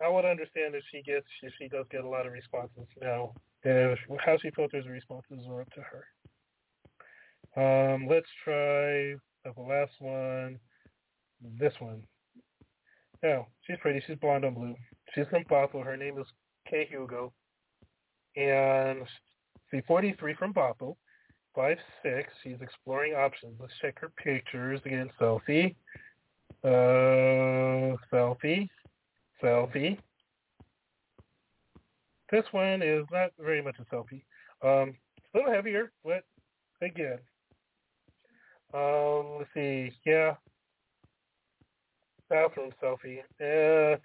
I would understand if she gets if she does get a lot of responses now. And how she filters the responses are up to her. Um, let's try the last one. This one. Oh, she's pretty. She's blonde and blue. She's from Bothell. Her name is Kay Hugo. And she's 43 from Bothell. Five six. She's exploring options. Let's check her pictures again. Selfie. Uh, selfie. Selfie. This one is not very much a selfie. Um, a little heavier, but again. Um, let's see. Yeah, bathroom selfie. Uh,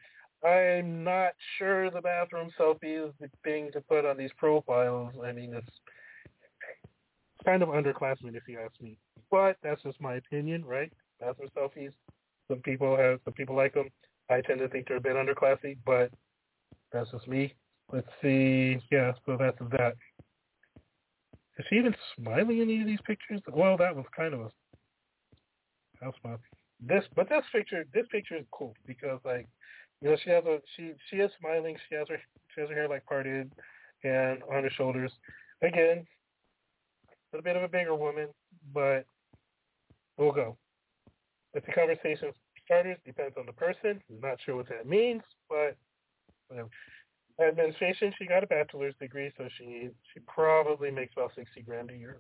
I'm not sure the bathroom selfie is the thing to put on these profiles. I mean, it's kind of underclassmen if you ask me. But that's just my opinion, right? Bathroom selfies. Some people have, some people like them. I tend to think they're a bit underclassy, but That's just me. Let's see. Yeah, so that's that. Is she even smiling in any of these pictures? Well, that was kind of a house smile. This, but this picture, this picture is cool because like, you know, she has a she she is smiling. She has her she has her hair like parted and on her shoulders. Again, a bit of a bigger woman, but we'll go. If the conversation starters depends on the person. I'm not sure what that means, but whatever. Administration, she got a bachelor's degree, so she she probably makes about sixty grand a year,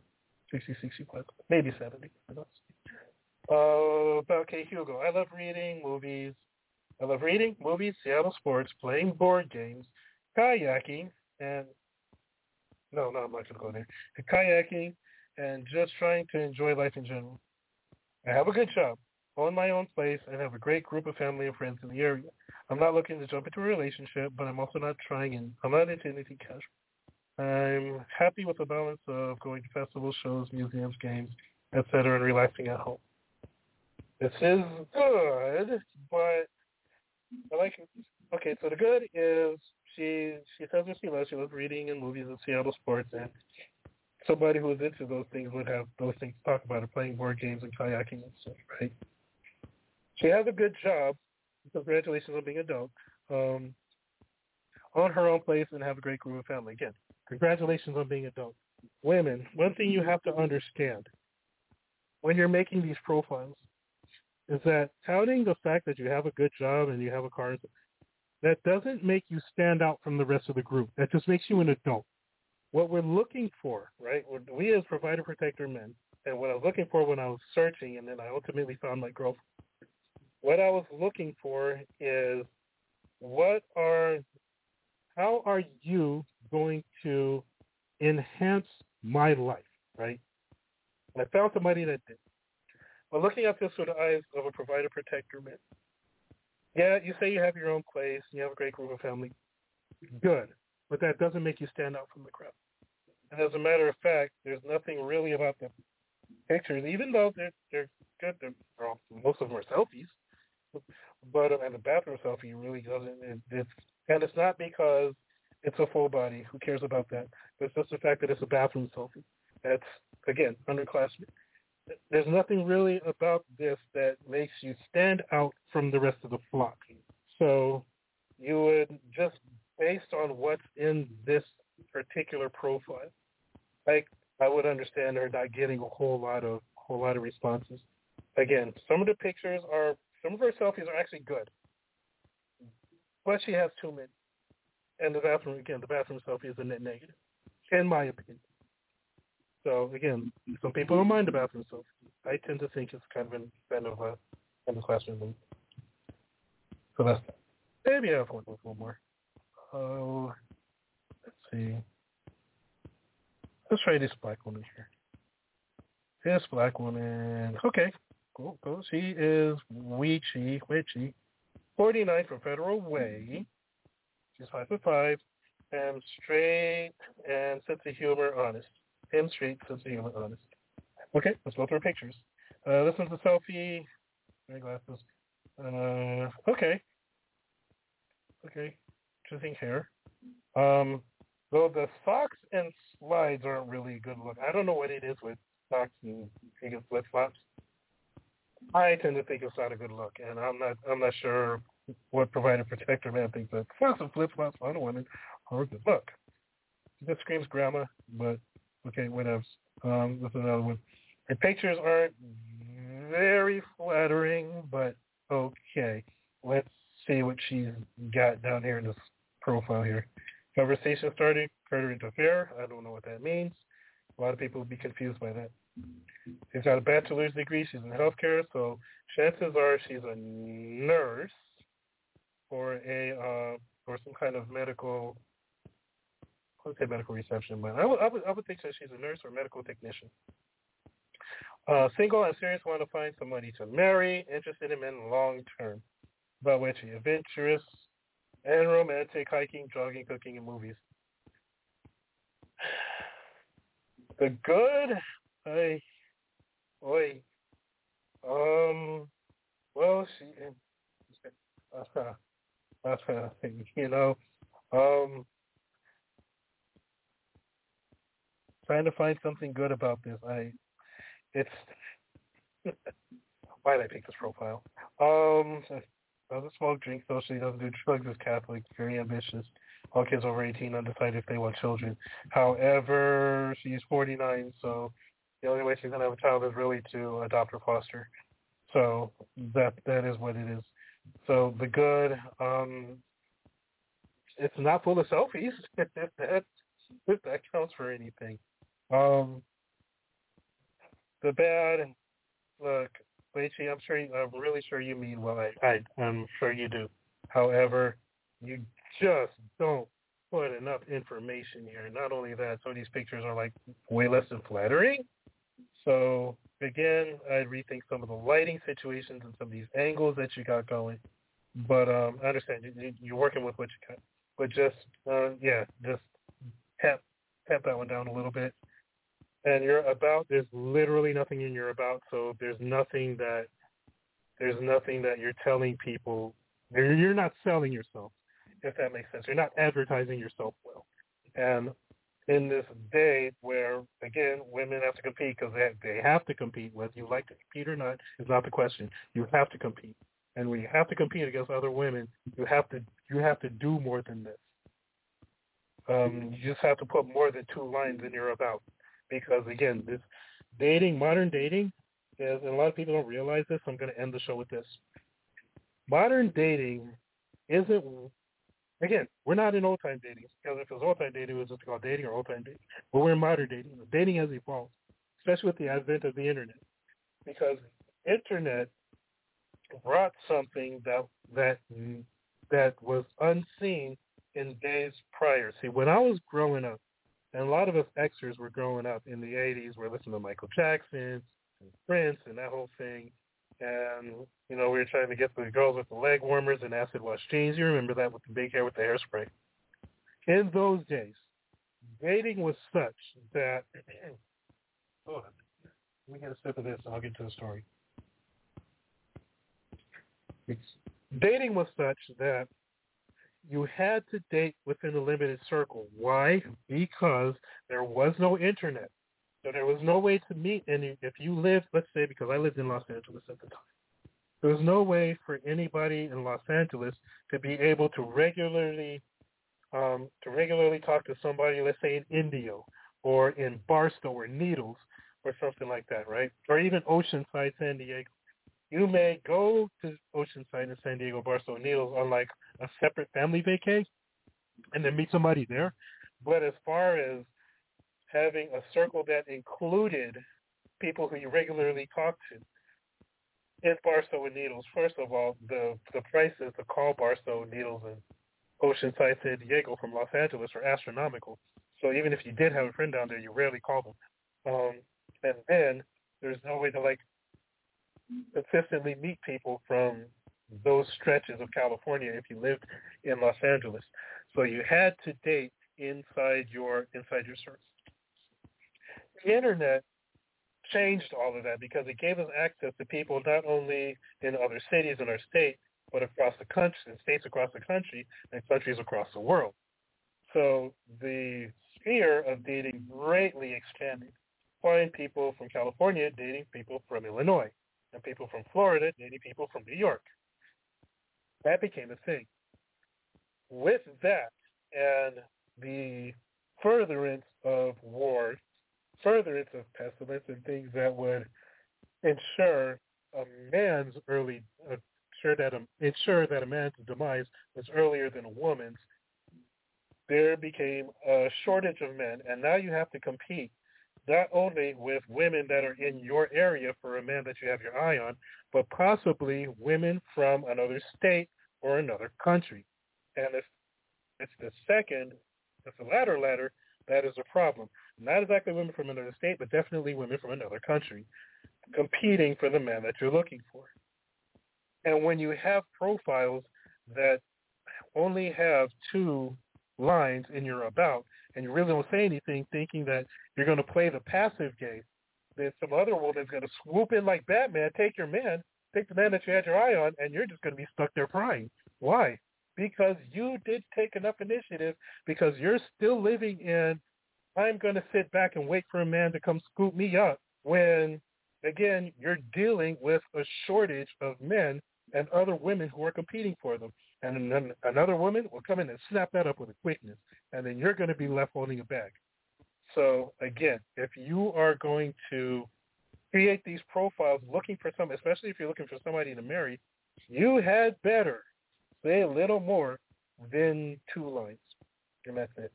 60, 60 plus, maybe seventy. Uh, about Kay Hugo, I love reading movies. I love reading movies, Seattle sports, playing board games, kayaking, and no, no, I'm not gonna go there. Kayaking, and just trying to enjoy life in general. I have a good job, own my own place, and have a great group of family and friends in the area. I'm not looking to jump into a relationship, but I'm also not trying and I'm not into anything casual. I'm happy with the balance of going to festivals, shows, museums, games, etc., and relaxing at home. This is good, but I like it. Okay, so the good is she she says what she loves. She loves reading and movies and Seattle sports, and somebody who is into those things would have those things to talk about, her playing board games and kayaking and stuff, right? She has a good job. Congratulations on being an adult. Um, own her own place and have a great group of family. Again, congratulations on being an adult. Women, one thing you have to understand when you're making these profiles is that touting the fact that you have a good job and you have a car, that doesn't make you stand out from the rest of the group. That just makes you an adult. What we're looking for, right, we as provider protector men, and what I was looking for when I was searching and then I ultimately found my girlfriend, what I was looking for is what are, how are you going to enhance my life, right? And I found somebody that did. But looking at this through the eyes of a provider protector man, yeah, you say you have your own place, and you have a great group of family, good, but that doesn't make you stand out from the crowd. And as a matter of fact, there's nothing really about the pictures, even though they're they're good. They're, most of them are selfies, but and the bathroom selfie really doesn't. It, it's and it's not because it's a full body. Who cares about that? It's just the fact that it's a bathroom selfie. That's again underclassmen. There's nothing really about this that makes you stand out from the rest of the flock. So you would just based on what's in this particular profile, like I would understand her not getting a whole lot of whole lot of responses. Again, some of the pictures are some of her selfies are actually good, but she has too many. And the bathroom again, the bathroom selfie is a net negative, in my opinion. So again, some people don't mind the bathroom selfie. I tend to think it's kind of an kind of a kind of classroom. So that's that. Maybe I have one, one more. Oh, let's see. Let's try this black woman here. This black woman. Okay, cool, cool. She is Weechi, Witchy, 49 from Federal Way. She's five foot five, and straight and sense of humor, honest. Him straight, sense of humor, honest. Okay, let's go through pictures. Uh, this one's a selfie. My glasses. Uh, okay. Okay. Interesting hair. Um, though the socks and slides aren't really a good look. I don't know what it is with socks and flip flops. I tend to think it's not a good look, and I'm not. I'm not sure what provider protector man thinks that and [LAUGHS] flip flops on a woman are a good look. This screams grandma, but okay, whatever. Um, this is another one. Her pictures aren't very flattering, but okay. Let's see what she's got down here in this profile here. Conversation started, current affair. I don't know what that means. A lot of people would be confused by that. She's got a bachelor's degree. She's in healthcare, so chances are she's a nurse or a uh, or some kind of medical. I would say medical reception, but I would, I would I would think that she's a nurse or medical technician. Uh, single and serious, want to find somebody to marry, interested in men long term. But which adventurous and romantic, hiking, jogging, cooking, and movies. [SIGHS] The good, I, you know, um, trying to find something good about this. I, it's [LAUGHS] why did I pick this profile? Um, doesn't smoke, drink socially, doesn't do drugs, is Catholic, very ambitious. All kids over 18 undecided if they want children. However, she's 49, so the only way she's going to have a child is really to adopt or foster. So that that is what it is. So the good, um, it's not full of selfies. [LAUGHS] that that counts for anything. Um, the bad, look, Leichi, I'm sure, I'm really sure you mean well. I, I, I'm sure you do. However, you just don't put enough information here. Not only that, some of these pictures are like way less than flattering. So again, I'd rethink some of the lighting situations and some of these angles that you got going. But um, I understand you, you're working with what you got. But just uh, yeah, just tap tap that one down a little bit. And you're about there's literally nothing in your about, so there's nothing that there's nothing that you're telling people. You're not selling yourself, if that makes sense. You're not advertising yourself well. And in this day where again women have to compete because they they have to compete whether you like to compete or not is not the question. You have to compete, and when you have to compete against other women, you have to you have to do more than this. Um, you just have to put more than two lines in your about because again, this dating, modern dating, is, and a lot of people don't realize this. I'm going to end the show with this. Modern dating isn't. Again, we're not in old time dating because if it was old time dating, it was just called dating or old time dating. But we're in modern dating. Dating has evolved, especially with the advent of the internet, because internet brought something that that that was unseen in days prior. See, when I was growing up, and a lot of us Xers were growing up in the 80s. We're listening to Michael Jackson, and Prince, and that whole thing. And, you know, we were trying to get the girls with the leg warmers and acid wash jeans. You remember that with the big hair with the hairspray. In those days, dating was such that... [CLEARS THROAT] hold on. Let me get a sip of this and I'll get to the story. It's, dating was such that you had to date within a limited circle. Why? Because there was no internet. So there was no way to meet any if you lived let's say because I lived in Los Angeles at the time. There was no way for anybody in Los Angeles to be able to regularly um, to regularly talk to somebody, let's say in Indio or in Barstow or Needles or something like that, right? Or even Oceanside, San Diego you may go to Oceanside in San Diego, Barstow Needles on like a separate family vacay and then meet somebody there. But as far as having a circle that included people who you regularly talk to in Barstow and Needles, first of all, the the prices to call Barstow Needles and Oceanside, San Diego from Los Angeles are astronomical. So even if you did have a friend down there, you rarely call them. Um, and then there's no way to like consistently meet people from those stretches of California if you lived in Los Angeles. So you had to date inside your inside your circle. The internet changed all of that because it gave us access to people not only in other cities in our state, but across the country, in states across the country, and countries across the world. So the sphere of dating greatly expanded. Find people from California dating people from Illinois and people from Florida dating people from New York. That became a thing. With that and the furtherance of war, furtherance of pestilence and things that would ensure a man's early uh, ensure that a, ensure that a man's demise was earlier than a woman's, there became a shortage of men, and now you have to compete not only with women that are in your area for a man that you have your eye on, but possibly women from another state or another country. And if it's the second, it's the latter ladder, that is a problem. Not exactly women from another state, but definitely women from another country competing for the man that you're looking for. And when you have profiles that only have two lines in your about, and you really don't say anything thinking that you're going to play the passive game, then some other woman's going to swoop in like Batman, take your man, take the man that you had your eye on, and you're just going to be stuck there crying. Why? Because you did take enough initiative because you're still living in I'm going to sit back and wait for a man to come scoop me up when, again, you're dealing with a shortage of men and other women who are competing for them. And then another woman will come in and snap that up with a quickness, and then you're going to be left holding a bag. So again, if you are going to create these profiles looking for some, especially if you're looking for somebody to marry, you had better say a little more than two lines. And that's it.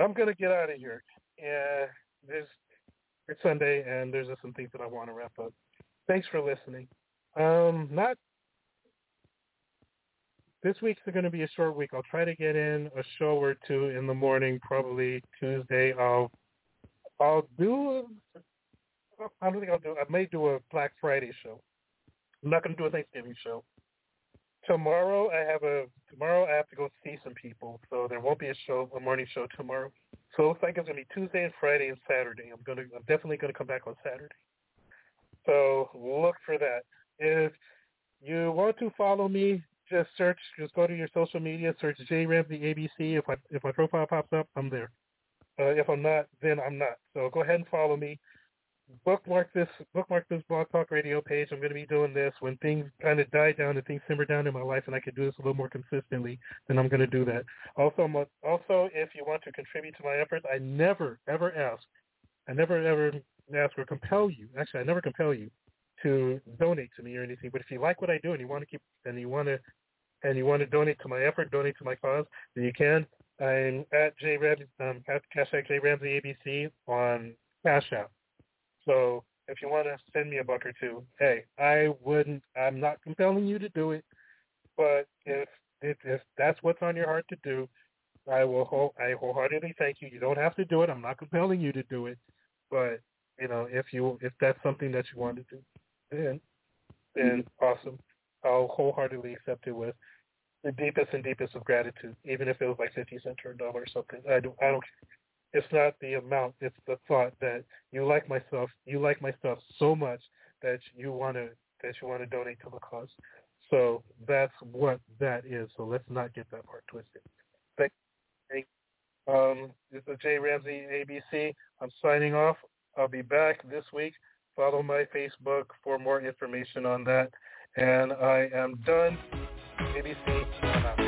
I'm gonna get out of here. Yeah, there's it's Sunday and there's just some things that I want to wrap up. Thanks for listening. Um, not this week's going to be a short week. I'll try to get in a show or two in the morning, probably Tuesday. I'll I'll do. I don't think I'll do. I may do a Black Friday show. I'm not going to do a Thanksgiving show. Tomorrow I have a tomorrow I have to go see some people, so there won't be a show, a morning show tomorrow. So it looks like it's going to be Tuesday and Friday and Saturday. I'm going to. I'm definitely going to come back on Saturday. So look for that. If you want to follow me, just search, just go to your social media, search J Ramsey ABC. If if my profile pops up, I'm there. Uh, if I'm not, then I'm not. So go ahead and follow me. Bookmark this bookmark this Blog Talk Radio page. I'm going to be doing this when things kind of die down and things simmer down in my life, and I can do this a little more consistently. Then I'm going to do that. Also, also, if you want to contribute to my efforts, I never ever ask. I never ever ask or compel you. Actually, I never compel you to donate to me or anything. But if you like what I do and you want to keep and you want to and you want to donate to my effort, donate to my cause, then you can. I'm at J Ramsey, um, at hashtag J Ramsey ABC on Cash App. So if you want to send me a buck or two, hey, I wouldn't. I'm not compelling you to do it, but if if, if that's what's on your heart to do, I will. Whole, I wholeheartedly thank you. You don't have to do it. I'm not compelling you to do it, but you know, if you if that's something that you want to do, then then awesome. I'll wholeheartedly accept it with the deepest and deepest of gratitude, even if it was like fifty cents or a dollar or something. I don't, I don't. It's not the amount; it's the thought that you like myself. You like my stuff so much that you want to that you want to donate to the cause. So that's what that is. So let's not get that part twisted. Thank. thank um, this is Jay Ramsey ABC. I'm signing off. I'll be back this week. Follow my Facebook for more information on that. And I am done. ABC,